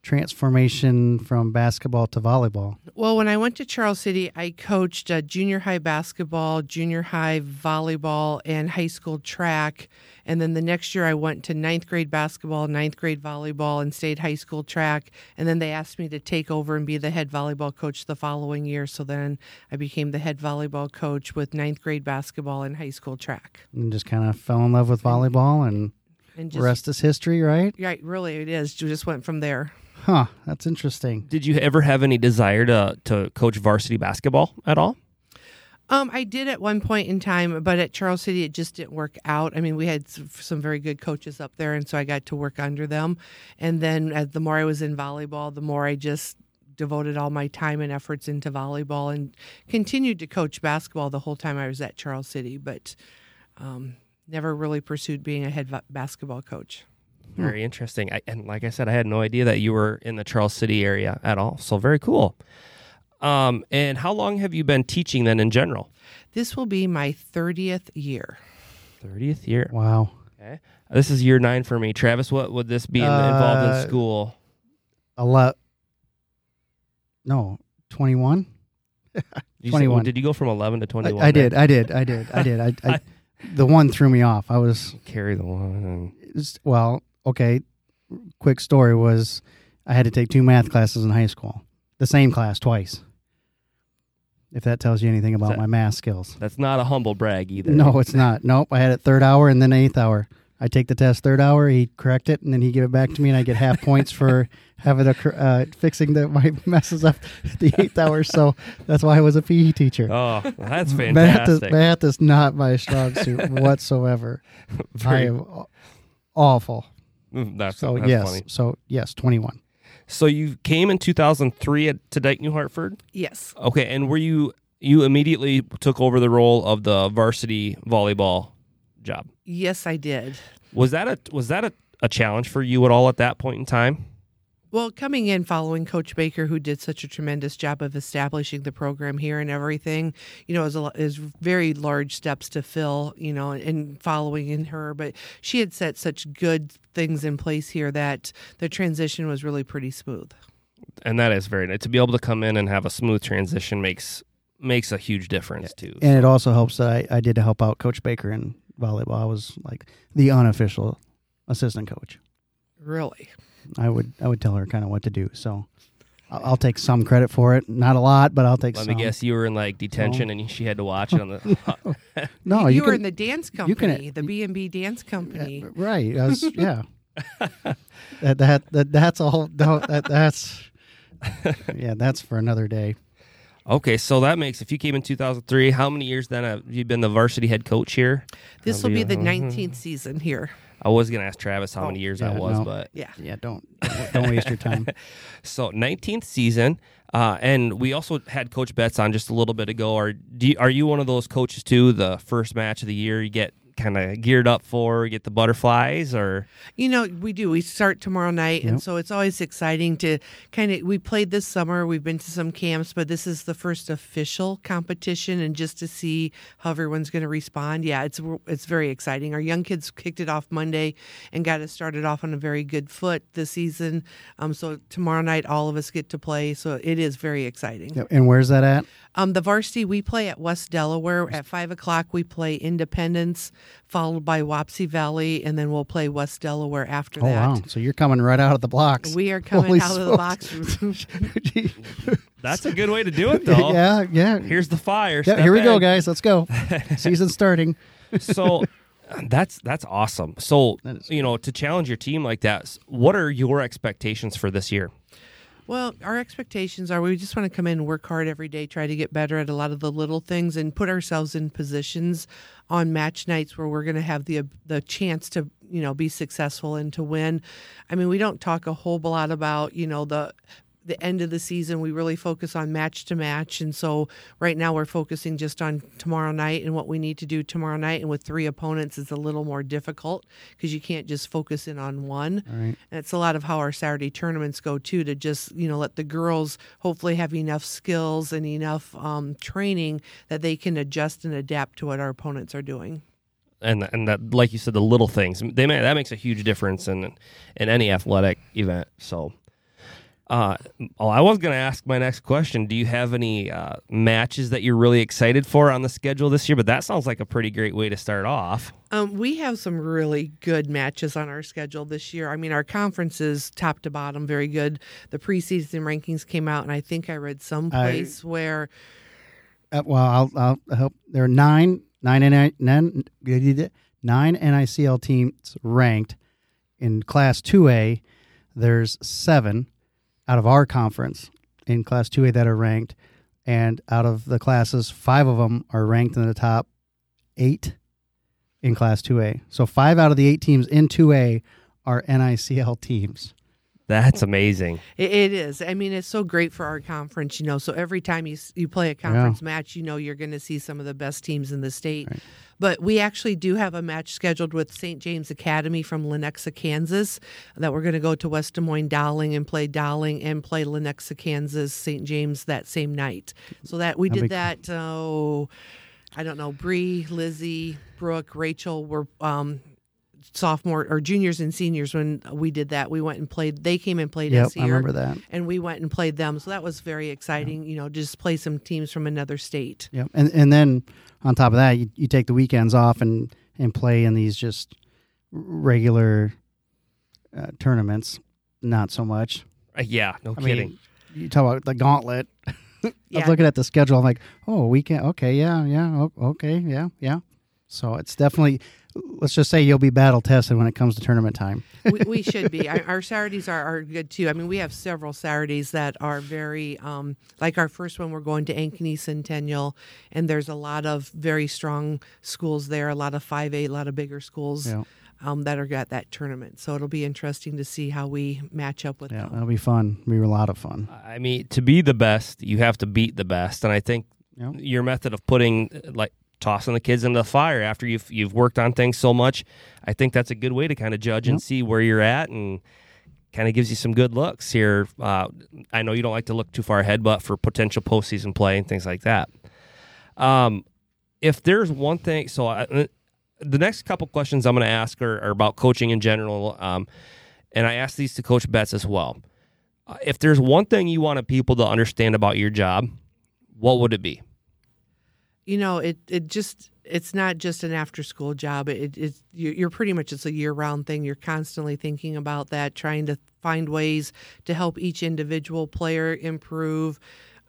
transformation from basketball to volleyball? Well, when I went to Charles City, I coached uh, junior high basketball, junior high volleyball, and high school track. And then the next year, I went to ninth grade basketball, ninth grade volleyball, and stayed high school track. And then they asked me to take over and be the head volleyball coach the following year. So then I became the head volleyball coach with ninth grade basketball and high school track. And just kind of fell in love with volleyball, and And the rest is history, right? right, really, it is. We just went from there. Huh. That's interesting. Did you ever have any desire to to coach varsity basketball at all? Um, I did at one point in time, but at Charles City, it just didn't work out. I mean, we had some very good coaches up there, and so I got to work under them. And then, as the more I was in volleyball, the more I just devoted all my time and efforts into volleyball, and continued to coach basketball the whole time I was at Charles City, but um, never really pursued being a head basketball coach. Very interesting. I, and like I said, I had no idea that you were in the Charles City area at all. So very cool. Um, and how long have you been teaching then in general? This will be my thirtieth year. Thirtieth year. Wow. Okay. This is year nine for me. Travis, what would this be in, involved Uh, in school? A lot. No, twenty-one. Did you say- 21. did you go from eleven to I, twenty-one? I did. I did. I did. I did. I, I, the one threw me off. I was Carry the one. it's- well. Okay. Quick story was I had to take two math classes in high school, the same class twice. If that tells you anything about that- my math skills. That's not a humble brag either. No, it's not. Nope. I had it third hour and then eighth hour. I take the test third hour, he correct it, and then he give it back to me, and I get half points for having a uh, fixing the my messes up the eighth hour. So that's why I was a PE teacher. Oh, that's Math is, fantastic. math is not my strong suit whatsoever. I Very- am awful. Mm, that's So that's yes, funny. so yes, twenty one. So you came in 2003 at, to Dike New Hartford. Yes. Okay, and were you you immediately took over the role of the varsity volleyball job? Yes, I did. Was that a was that a, a challenge for you at all at that point in time? Well, coming in following Coach Baker, who did such a tremendous job of establishing the program here and everything, you know, is a is very large steps to fill, you know, and following in her. But she had set such good things in place here that the transition was really pretty smooth. And that is very nice to be able to come in and have a smooth transition makes makes a huge difference too. And it also helps that I, I did to help out Coach Baker in volleyball. I was like the unofficial assistant coach. Really, I would I would tell her kind of what to do. So I'll, I'll take some credit for it. Not a lot, but I'll take some credit. Let some. me guess, you were in like detention and she had to watch it on the. No, you, you, were can, in the dance you can- company, the B and B dance company. right. Was, yeah. that, that that that's all. No, that, that's yeah. That's for another day. Okay, so that makes if you came in 2003, how many years then have you been the varsity head coach here? This will be be- the 19th season here. I was gonna ask Travis how Oh, many years yeah, that was, no. but Yeah. Yeah. Don't don't waste your time. So 19th season, uh, and we also had Coach Betts on just a little bit ago. Are do you, are you one of those coaches too? The first match of the year, you get kind of geared up for? Get the butterflies or? You know, we do. We start tomorrow night, and so it's always exciting to kind of. We played this summer. We've been to some camps, but this is the first official competition, and just to see how everyone's going to respond. Yeah, it's it's very exciting. Our young kids kicked it off Monday and got us started off on a very good foot this season. Um, so tomorrow night, all of us get to play. So it is very exciting. Yep. And where's that at? Um, the varsity we play at West Delaware at five o'clock. We play Independence, followed by Wapsie Valley, and then we'll play West Delaware after Oh that. wow! So you're coming right out of the blocks. We are coming Holy out of the smokes. box. That's a good way to do it, though. yeah, yeah. Here's the fire. Yeah, here we go, guys. Let's go. Season starting. so that's that's awesome. So That is you know, to challenge your team like that, what are your expectations for this year? Well, our expectations are we just want to come in work hard every day, try to get better at a lot of the little things, and put ourselves in positions on match nights where we're going to have the the chance to you know be successful and to win. I mean, we don't talk a whole lot about you know the the end of the season. We really focus on match to match, and so right now we're focusing just on tomorrow night and what we need to do tomorrow night. And with three opponents, it's a little more difficult because you can't just focus in on one. All right. And it's a lot of how our Saturday tournaments go too, to just you know let the girls hopefully have enough skills and enough um, training that they can adjust and adapt to what our opponents are doing. And and that, like you said, the little things they may, that makes a huge difference in in any athletic event. So. Uh, oh, I was going to ask my next question. Do you have any uh, matches that you're really excited for on the schedule this year? But that sounds like a pretty great way to start off. Um, we have some really good matches on our schedule this year. I mean, our conference is top to bottom very good. The preseason rankings came out, and I think I read someplace where Uh, well, I'll, I'll help. There are nine, nine, nine, nine, nine NICL teams ranked in Class 2A. There's seven out of our conference in Class 2A that are ranked. And out of the classes, five of them are ranked in the top eight in Class 2A. So five out of the eight teams in 2A are NICL teams. That's amazing. It, it is. I mean, it's so great for our conference, you know. So every time you you play a conference match, you know you're going to see some of the best teams in the state. But we actually do have a match scheduled with St. James Academy from Lenexa, Kansas, that we're going to go to West Des Moines Dowling and play Dowling and play Lenexa, Kansas, St. James that same night. So that we did that. Oh, I don't know. Bree, Lizzie, Brooke, Rachel were. Um, sophomore or juniors and seniors when we did that we went and played they came and played Yep, us I here remember that. and we went and played them. So that was very exciting. You know, just play some teams from another state. Yep. And and then on top of that, you, you take the weekends off and and play in these just regular uh, tournaments. Not so much. Uh, yeah, no I kidding. mean, you talk about the gauntlet. I Yeah. looking at the schedule. I'm like, oh, weekend. Okay, yeah, yeah, okay, yeah, yeah. So it's definitely. Let's just say you'll be battle tested when it comes to tournament time. we, we should be. Our, our Saturdays are, are good too. I mean, we have several Saturdays that are very, um, like our first one, we're going to Ankeny Centennial, and there's a lot of very strong schools there, a lot of 5A, a lot of bigger schools Yeah. um, that are at that tournament. So it'll be interesting to see how we match up with Yeah, them. that'll be fun. It'll be a lot of fun. I mean, to be the best, you have to beat the best, and I think Yep. your method of putting like tossing the kids into the fire after you've you've worked on things so much, I think that's a good way to kind of judge and see where you're at, and kind of gives you some good looks here. Uh, I know you don't like to look too far ahead, but for potential postseason play and things like that. Um, if there's one thing, so I, uh, the next couple questions I'm going to ask are, are about coaching in general, um, and I ask these to Coach Betts as well. Uh, if there's one thing you wanted people to understand about your job, what would it be? You know it it just it's not just an after school job. It it's you're pretty much it's a year round thing. You're constantly thinking about that trying to find ways to help each individual player improve.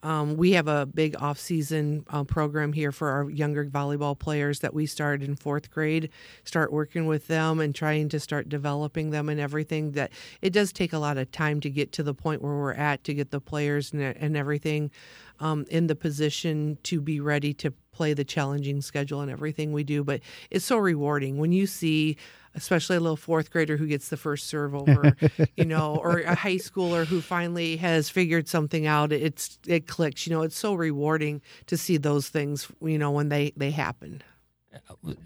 Um, we have a big off-season uh, program here for our younger volleyball players that we started in fourth grade start working with them and trying to start developing them and everything that it does take a lot of time to get to the point where we're at to get the players and, and everything um, in the position to be ready to play the challenging schedule and everything we do but it's so rewarding when you see especially a little fourth grader who gets the first serve over you know or a high schooler who finally has figured something out it's it clicks you know it's so rewarding to see those things you know when they they happen.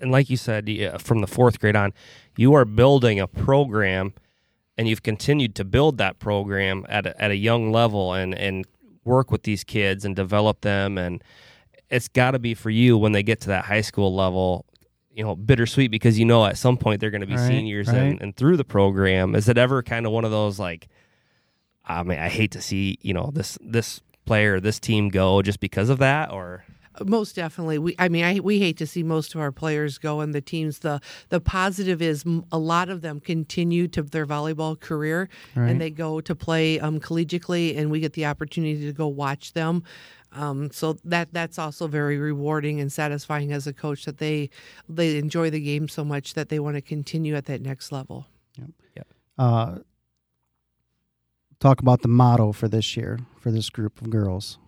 And like you said, from the fourth grade on, you are building a program, and you've continued to build that program at a, at a young level, and and work with these kids and develop them, and it's got to be for you when they get to that high school level. You know, bittersweet because you know at some point they're going to be Right, seniors right. and, and through the program. Is it ever kind of one of those like, I mean, I hate to see you know this this player, this team go just because of that, or Most definitely. We, I mean, I, we hate to see most of our players go and the teams. The the positive is m- a lot of them continue to their volleyball career Right. and they go to play um, collegiately, and we get the opportunity to go watch them. Um, so that that's also very rewarding and satisfying as a coach that they they enjoy the game so much that they want to continue at that next level. Uh, talk about the motto for this year for this group of girls.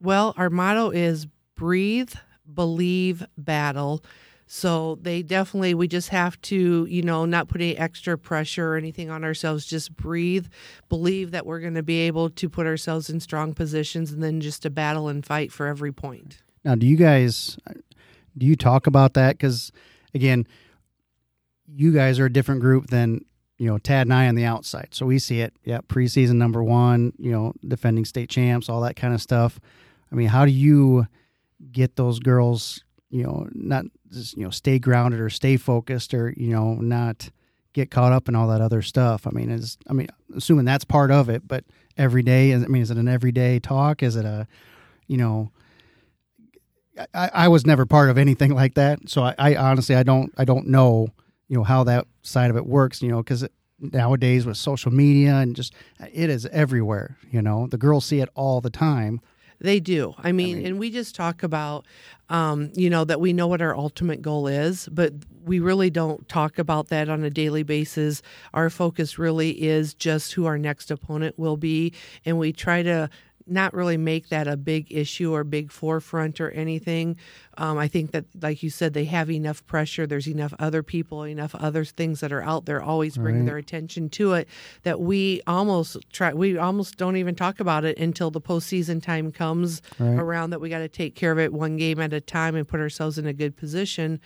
Well, our motto is breathe, believe, battle. So they definitely, we just have to, you know, not put any extra pressure or anything on ourselves. Just breathe, believe that we're going to be able to put ourselves in strong positions and then just to battle and fight for every point. Now, do you guys do you talk about that? Because again, you guys are a different group than you know Tad and I on the outside. So we see it. Yeah, preseason number one. You know, defending state champs, all that kind of stuff. I mean, how do you get those girls? You know, not just you know stay grounded or stay focused or you know not get caught up in all that other stuff. I mean, is I mean, assuming that's part of it, but every day. I mean, is it an everyday talk? Is it a you know? I, I was never part of anything like that, so I, I honestly I don't I don't know you know how that side of it works. You know, because nowadays with social media and just it is everywhere. You know, the girls see it all the time. They do. I mean, and we just talk about, um, you know, that we know what our ultimate goal is, but we really don't talk about that on a daily basis. Our focus really is just who our next opponent will be, and we try to not really make that a big issue or big forefront or anything. Um, I think that, like you said, they have enough pressure. There's enough other people, enough other things that are out there, always bringing Right. their attention to it. That we almost try. We almost don't even talk about it until the postseason time comes Right. around. That we got to take care of it one game at a time and put ourselves in a good position.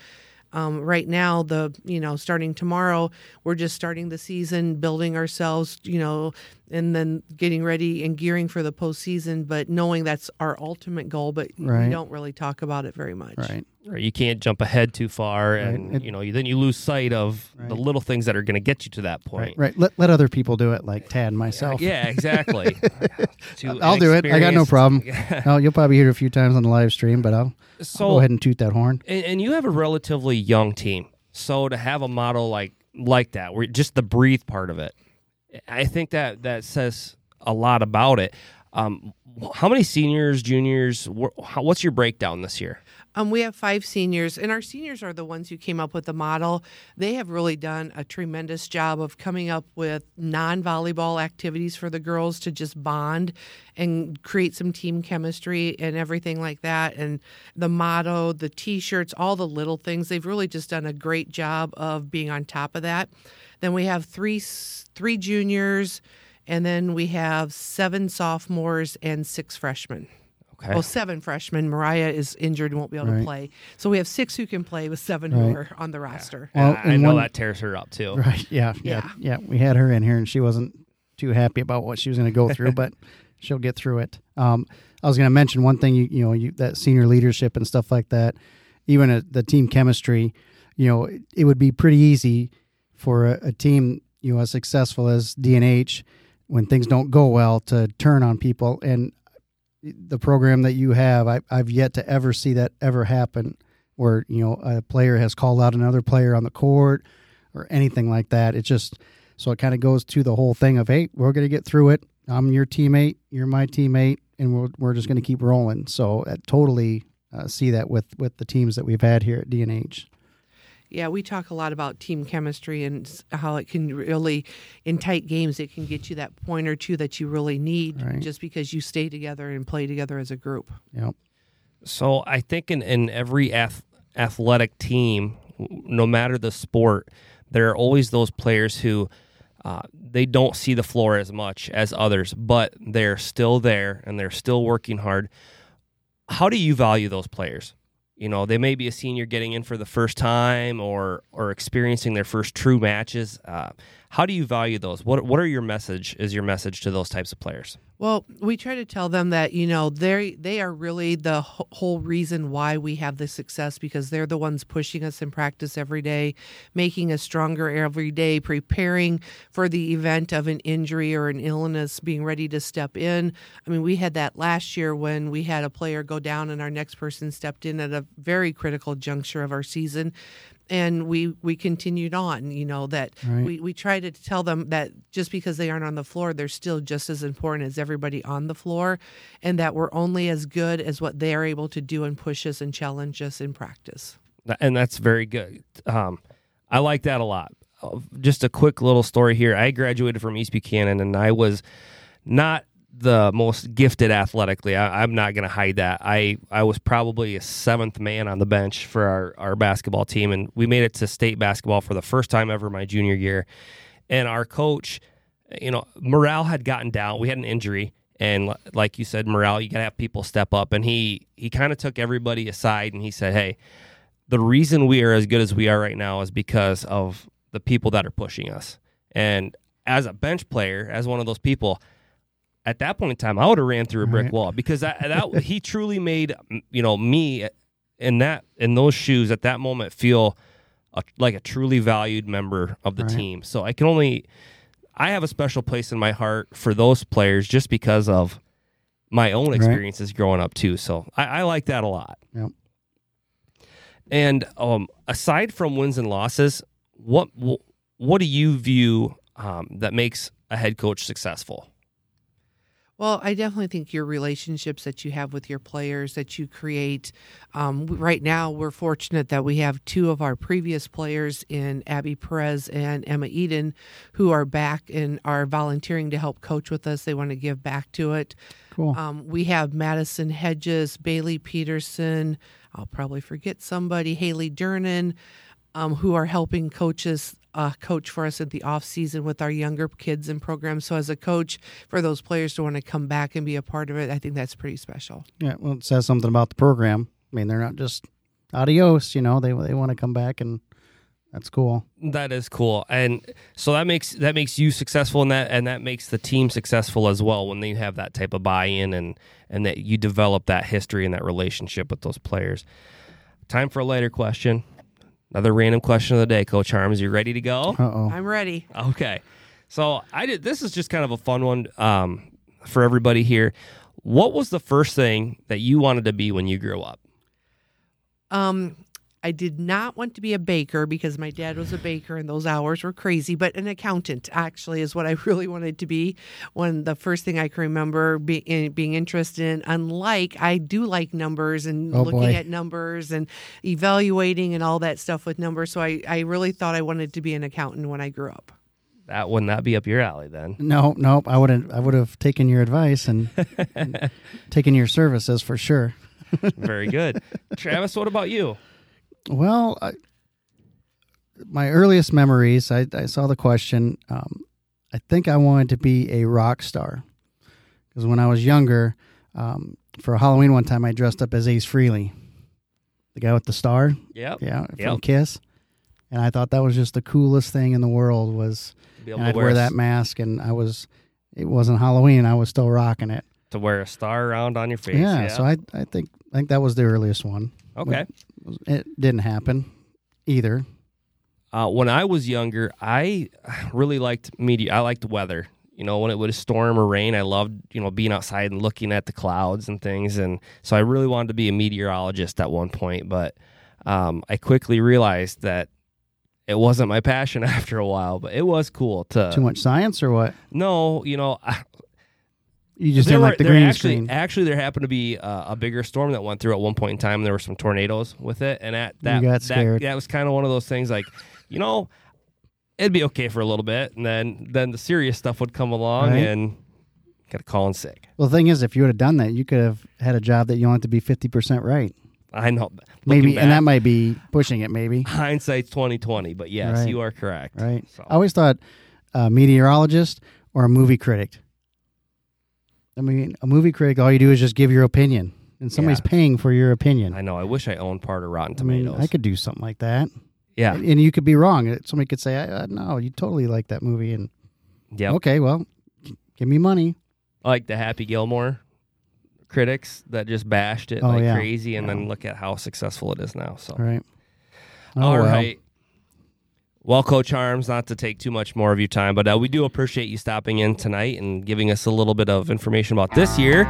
Um, right now, the you know starting tomorrow, we're just starting the season, building ourselves, you know, and then getting ready and gearing for the postseason. But knowing that's our ultimate goal, but Right. we don't really talk about it very much. Right. Or you can't jump ahead too far, and It- you know, you, then you lose sight of the little things that are going to get you to that point. Right. Right. Let let other people do it, like Tad and myself. Yeah, exactly. I'll do it. I got no problem. Oh, you'll probably hear it a few times on the live stream, but I'll, I'll go ahead and toot that horn. and, and you have a relatively young team, so to have a model like like that, where just the breathe part of it, I think that that says a lot about it. Um, how many seniors, juniors? wh- how, what's your breakdown this year? Um, we have five seniors, and our seniors are the ones who came up with the model. They have really done a tremendous job of coming up with non volleyball activities for the girls to just bond and create some team chemistry and everything like that. And the motto, the t shirts, all the little things, they've really just done a great job of being on top of that. Then we have three three juniors, and then we have seven sophomores and six freshmen. Okay. Well, seven freshmen. Mariah is injured and won't be able Right. to play. So we have six who can play with seven Right. who are on the roster. Well, I and know one- that tears her up too. Right. Yeah, yeah. Yeah. We had her in here and she wasn't too happy about what she was going to go through, but she'll get through it. Um, I was going to mention one thing, you, you know, you, that senior leadership and stuff like that, even at the team chemistry, you know, it, it would be pretty easy for a, a team, you know, as successful as DNH when things don't go well to turn on people. And the program that you have, I, I've yet to ever see that ever happen where, you know, a player has called out another player on the court or anything like that. It just so it kind of goes to the whole thing of hey, we're going to get through it. I'm your teammate, you're my teammate, and we're we're just going to keep rolling. So I totally uh, see that with with the teams that we've had here at DNH. Yeah, we talk a lot about team chemistry and how it can really, in tight games, it can get you that point or two that you really need Right. just because you stay together and play together as a group. Yep. So I think in, in every ath- athletic team, no matter the sport, there are always those players who uh, they don't see the floor as much as others, but they're still there and they're still working hard. How do you value those players? You know they may be a senior getting in for the first time or or experiencing their first true matches. Uh, how do you value those? What what are your message? Is your message to those types of players? Well, we try to tell them that you know they they are really the whole reason why we have this success because they're the ones pushing us in practice every day, making us stronger every day, preparing for the event of an injury or an illness, being ready to step in. I mean, we had that last year when we had a player go down and our next person stepped in at a very critical juncture of our season and we we continued on you know that Right. we, we try to tell them that just because they aren't on the floor they're still just as important as everybody on the floor and that we're only as good as what they're able to do and push us and challenge us in practice and that's very good. Um, I like that a lot. Uh, Just a quick little story here. I graduated from East Buchanan, and I was not the most gifted athletically. I, I'm not going to hide that. I I was probably a seventh man on the bench for our our basketball team, and we made it to state basketball for the first time ever my junior year. And our coach, you know, morale had gotten down. We had an injury. And like you said, morale, you gotta have people step up. And he he kind of took everybody aside and he said, "Hey, the reason we are as good as we are right now is because of the people that are pushing us. And as a bench player, as one of those people, at that point in time, I would have ran through a brick Right. wall because that, that he truly made you know me in that in those shoes at that moment feel a, like a truly valued member of the Right. team. So I can only I have a special place in my heart for those players just because of my own Right. experiences growing up too. So I, I like that a lot. Yep. And um, aside from wins and losses, what what do you view um, that makes a head coach successful? Well, I definitely think your relationships that you have with your players that you create. Um, right now, we're fortunate that we have two of our previous players in Abby Perez and Emma Eden who are back and are volunteering to help coach with us. They want to give back to it. Cool. Um, we have Madison Hedges, Bailey Peterson. I'll probably forget somebody, Haley Durnan, um, who are helping coaches uh, coach for us at the off season with our younger kids and programs. So as a coach, for those players to want to come back and be a part of it, I think that's pretty special. Yeah, well, it says something about the program. I mean, they're not just adios. You know, they they want to come back, and that's cool. That is cool, and so that makes that makes you successful in that, and that makes the team successful as well when you have that type of buy-in and and that you develop that history and that relationship with those players. Time for a later question. Another random question of the day, Coach Harms. You ready to go? Uh oh. I'm ready. Okay. So I did. This is just kind of a fun one um, for everybody here. What was the first thing that you wanted to be when you grew up? Um, I did not want to be a baker because my dad was a baker and those hours were crazy, but an accountant actually is what I really wanted to be. When the first thing I can remember being eh, being interested in, unlike I do like numbers and Oh, looking boy. at numbers and evaluating and all that stuff with numbers. So I, I really thought I wanted to be an accountant when I grew up. That would not be up your alley then. No, nope. I wouldn't. I would have taken your advice and, and taken your services for sure. Very good. Travis, what about you? Well, I, my earliest memories, I, I saw the question. Um, I think I wanted to be a rock star because when I was younger, um, for Halloween one time, I dressed up as Ace Frehley, the guy with the star. Yep. Yeah, from Yep. Kiss. And I thought that was just the coolest thing in the world was and to I'd wear a- that mask and I was it wasn't Halloween, I was still rocking it. to wear a star around on your face. Yeah, so I I think I think that was the earliest one. Okay. It didn't happen either. Uh, when I was younger, I really liked media. I liked weather. You know, when it would storm or rain, I loved you know being outside and looking at the clouds and things. And so I really wanted to be a meteorologist at one point, but um, I quickly realized that it wasn't my passion after a while. But it was cool to Too much science or what? no, you know. I, You just there didn't were- like the green actually, screen. Actually, there happened to be uh, a bigger storm that went through at one point in time. There were some tornadoes with it, and at that that, scared. that was kind of one of those things. Like, you know, it'd be okay for a little bit, and then then the serious stuff would come along, Right. and got to call in sick. Well, the thing is, if you would have done that, you could have had a job that you wanted to be fifty percent right. I know, Maybe, looking and that might be pushing it. Maybe hindsight's twenty twenty. But yes, Right. you are correct. right. So, I always thought a meteorologist or a movie critic. I mean, a movie critic, all you do is just give your opinion. and somebody's Yeah. paying for your opinion. I know. I wish I owned part of Rotten I mean, Tomatoes. I could do something like that. yeah. And you could be wrong. Uh, Somebody could say, I, uh, "No, you totally like that movie," and Yep. okay, well, give me money. like the Happy Gilmore critics that just bashed it Oh, like yeah. crazy, and Yeah. then look at how successful it is now. So, All right. Oh, all right. Well, Coach Harms, not to take too much more of your time, but uh, we do appreciate you stopping in tonight and giving us a little bit of information about this year,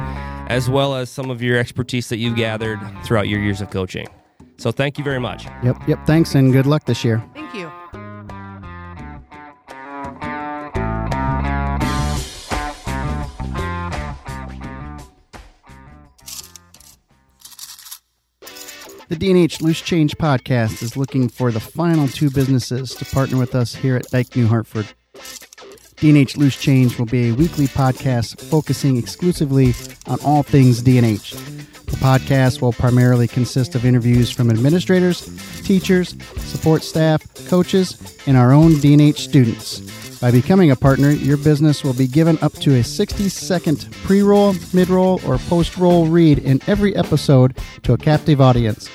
as well as some of your expertise that you've gathered throughout your years of coaching. So, thank you very much. Yep. Yep. Thanks, and good luck this year. Thank you. The DNH Loose Change podcast is looking for the final two businesses to partner with us here at Dike New Hartford. DNH Loose Change will be a weekly podcast focusing exclusively on all things DNH. The podcast will primarily consist of interviews from administrators, teachers, support staff, coaches, and our own DNH students. By becoming a partner, your business will be given up to a 60 second pre roll, mid roll, or post roll read in every episode to a captive audience.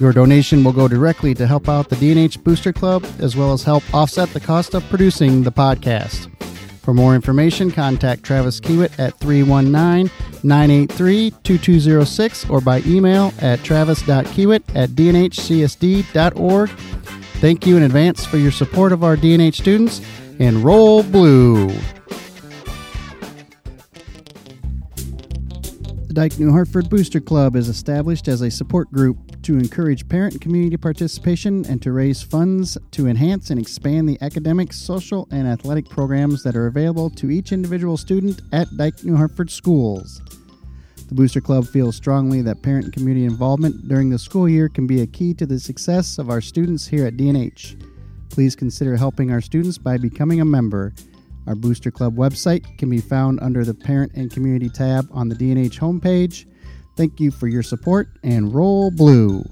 Your donation will go directly to help out the DNH Booster Club as well as help offset the cost of producing the podcast. For more information, contact Travis Kiewit at 319 983 2206 or by email at travis.kiewit at dnhcsd.org. Thank you in advance for your support of our DNH students and roll blue. The Dike New Hartford Booster Club is established as a support group to encourage parent and community participation and to raise funds to enhance and expand the academic, social, and athletic programs that are available to each individual student at Dike New Hartford schools. The Booster Club feels strongly that parent and community involvement during the school year can be a key to the success of our students here at DNH. Please consider helping our students by becoming a member. Our Booster Club website can be found under the Parent and Community tab on the DNH homepage. Thank you for your support and roll blue.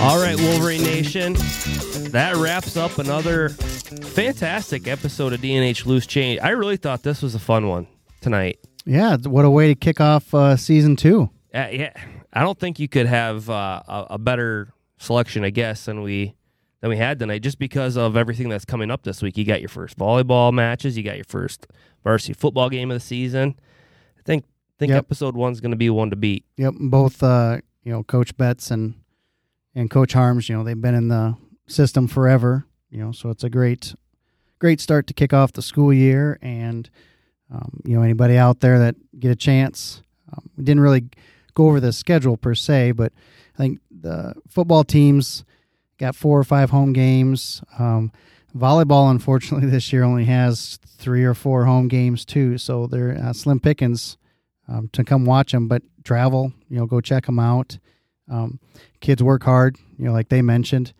All right, Wolverine Nation. That wraps up another fantastic episode of DNH Loose Change. I really thought this was a fun one tonight. Yeah, what a way to kick off uh, season two. Uh, yeah, I don't think you could have uh, a, a better selection, I guess, than we than we had tonight, just because of everything that's coming up this week. You got your first volleyball matches, you got your first varsity football game of the season. I think think Yep. episode one's going to be one to beat. Yep, both uh, you know Coach Betts and and Coach Harms. You know they've been in the system forever. You know, so it's a great great start to kick off the school year. And um, you know anybody out there that get a chance, um, we didn't really go over the schedule per se, but I think the football teams got four or five home games. Um, volleyball, unfortunately, this year only has three or four home games too, so they're uh, slim pickings um, to come watch them. But travel, you know, go check them out. Um, kids work hard, you know, like they mentioned.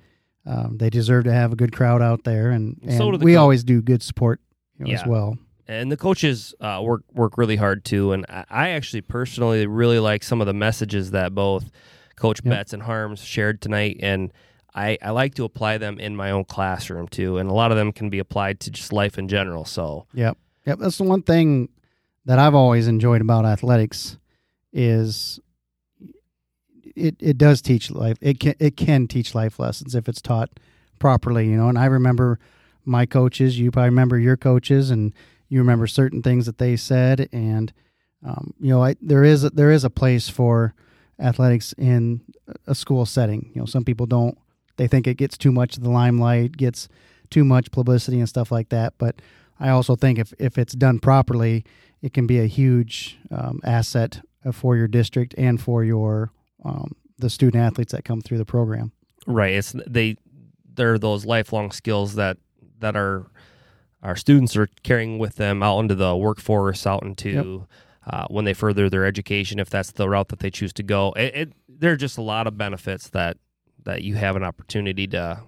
Um, they deserve to have a good crowd out there, and, and So the we co- always do good support you know, as well. and the coaches uh, work work really hard too. And I, I actually personally really like some of the messages that both Coach Yep. Betts and Harms shared tonight, and I, I like to apply them in my own classroom too. And a lot of them can be applied to just life in general. So Yep. Yep. That's the one thing that I've always enjoyed about athletics is it, it does teach life. It can it can teach life lessons if it's taught properly, you know. And I remember my coaches, you probably remember your coaches and you remember certain things that they said and um, you know, I, there is a, there is a place for athletics in a school setting. You know, some people don't they think it gets too much of the limelight, gets too much publicity and stuff like that, but I also think if, if it's done properly, it can be a huge um, asset uh, for your district and for your um, the student athletes that come through the program. right, it's they they're those lifelong skills that that our our students are carrying with them out into the workforce, out into uh, when they further their education, if that's the route that they choose to go. It, it there are just a lot of benefits that that you have an opportunity to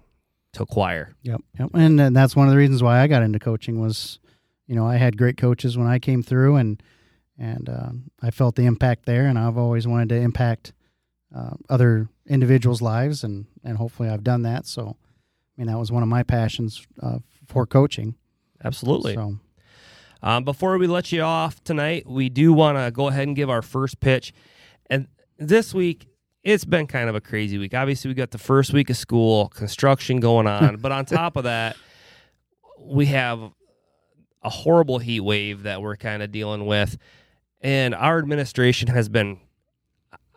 to acquire. Yep, yep. And, uh, that's one of the reasons why I got into coaching was, you know, I had great coaches when I came through, and and uh, I felt the impact there, and I've always wanted to impact uh, other individuals' lives, and and hopefully I've done that. So, I mean, that was one of my passions uh, for coaching. Absolutely. So, Um, before we let you off tonight, we do want to go ahead and give our first pitch. And this week, it's been kind of a crazy week. Obviously, we got the first week of school, construction going on, but on top of that, we have a horrible heat wave that we're kind of dealing with. And our administration has been,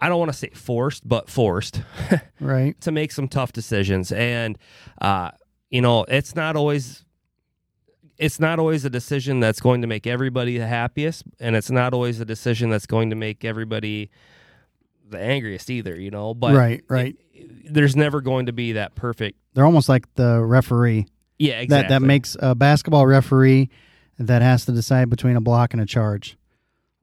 I don't want to say forced, but forced right, to make some tough decisions. And, uh, you know, it's not always it's not always a decision that's going to make everybody the happiest and it's not always a decision that's going to make everybody the angriest either you know but right, right. it- there's never going to be that perfect They're almost like the referee yeah exactly that that makes a basketball referee that has to decide between a block and a charge.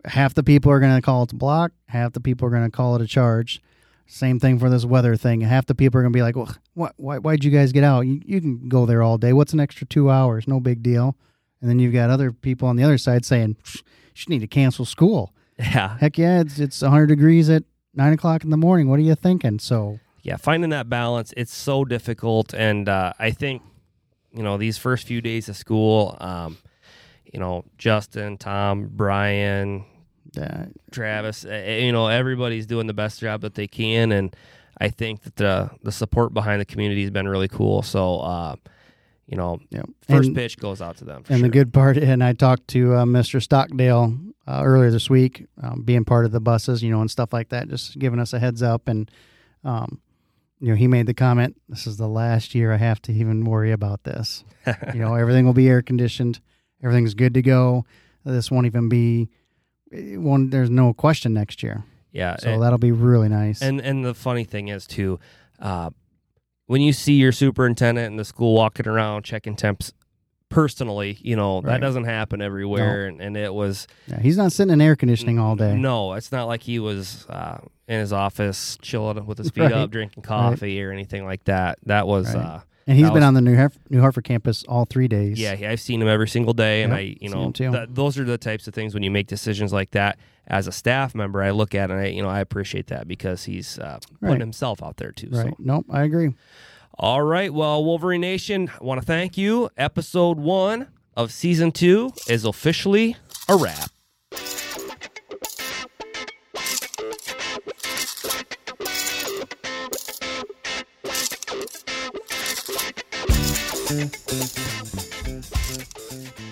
Half the people are going to call it a block, half the people are going to call it a charge. Same thing for this weather thing. Half the people are going to be like, "Well, what, why, why'd you guys get out? You, you can go there all day. What's an extra two hours? No big deal." And then you've got other people on the other side saying, "Psh, "You should need to cancel school." yeah Heck yeah, it's it's 100 degrees at nine o'clock in the morning. What are you thinking? So yeah finding that balance it's so difficult and uh, i think you know these first few days of school um, you know justin tom brian uh, Travis. uh, You know, everybody's doing the best job that they can, and I think that the the support behind the community has been really cool. So, uh, you know, yeah. first And- pitch goes out to them. And sure. the good part, and I talked to uh, Mr. Stockdale uh, earlier this week, um, being part of the buses, you know, and stuff like that, just giving us a heads up. And, um, you know, he made the comment, this is the last year I have to even worry about this. you know, everything will be air conditioned, everything's good to go. This won't even be, won't, there's no question next year. yeah, So and, that'll be really nice. and and the funny thing is too, uh, when you see your superintendent in the school walking around checking temps personally, you know that doesn't happen everywhere, and, and it was yeah, he's not sitting in air conditioning all day. No, it's not like he was uh, in his office chilling with his feet Right. up, drinking coffee or anything like that. That was. Right. Uh, And he's been on the New, Harf- New Hartford campus all three days. Yeah, I've seen him every single day, and Yep, I, you know, that, those are the types of things when you make decisions like that as a staff member. I look at and I, you know, I appreciate that because he's uh, putting himself out there too. Right. So, Nope, I agree. all right, well, Wolverine Nation, I want to thank you. Episode one of season two is officially a wrap. Thank you.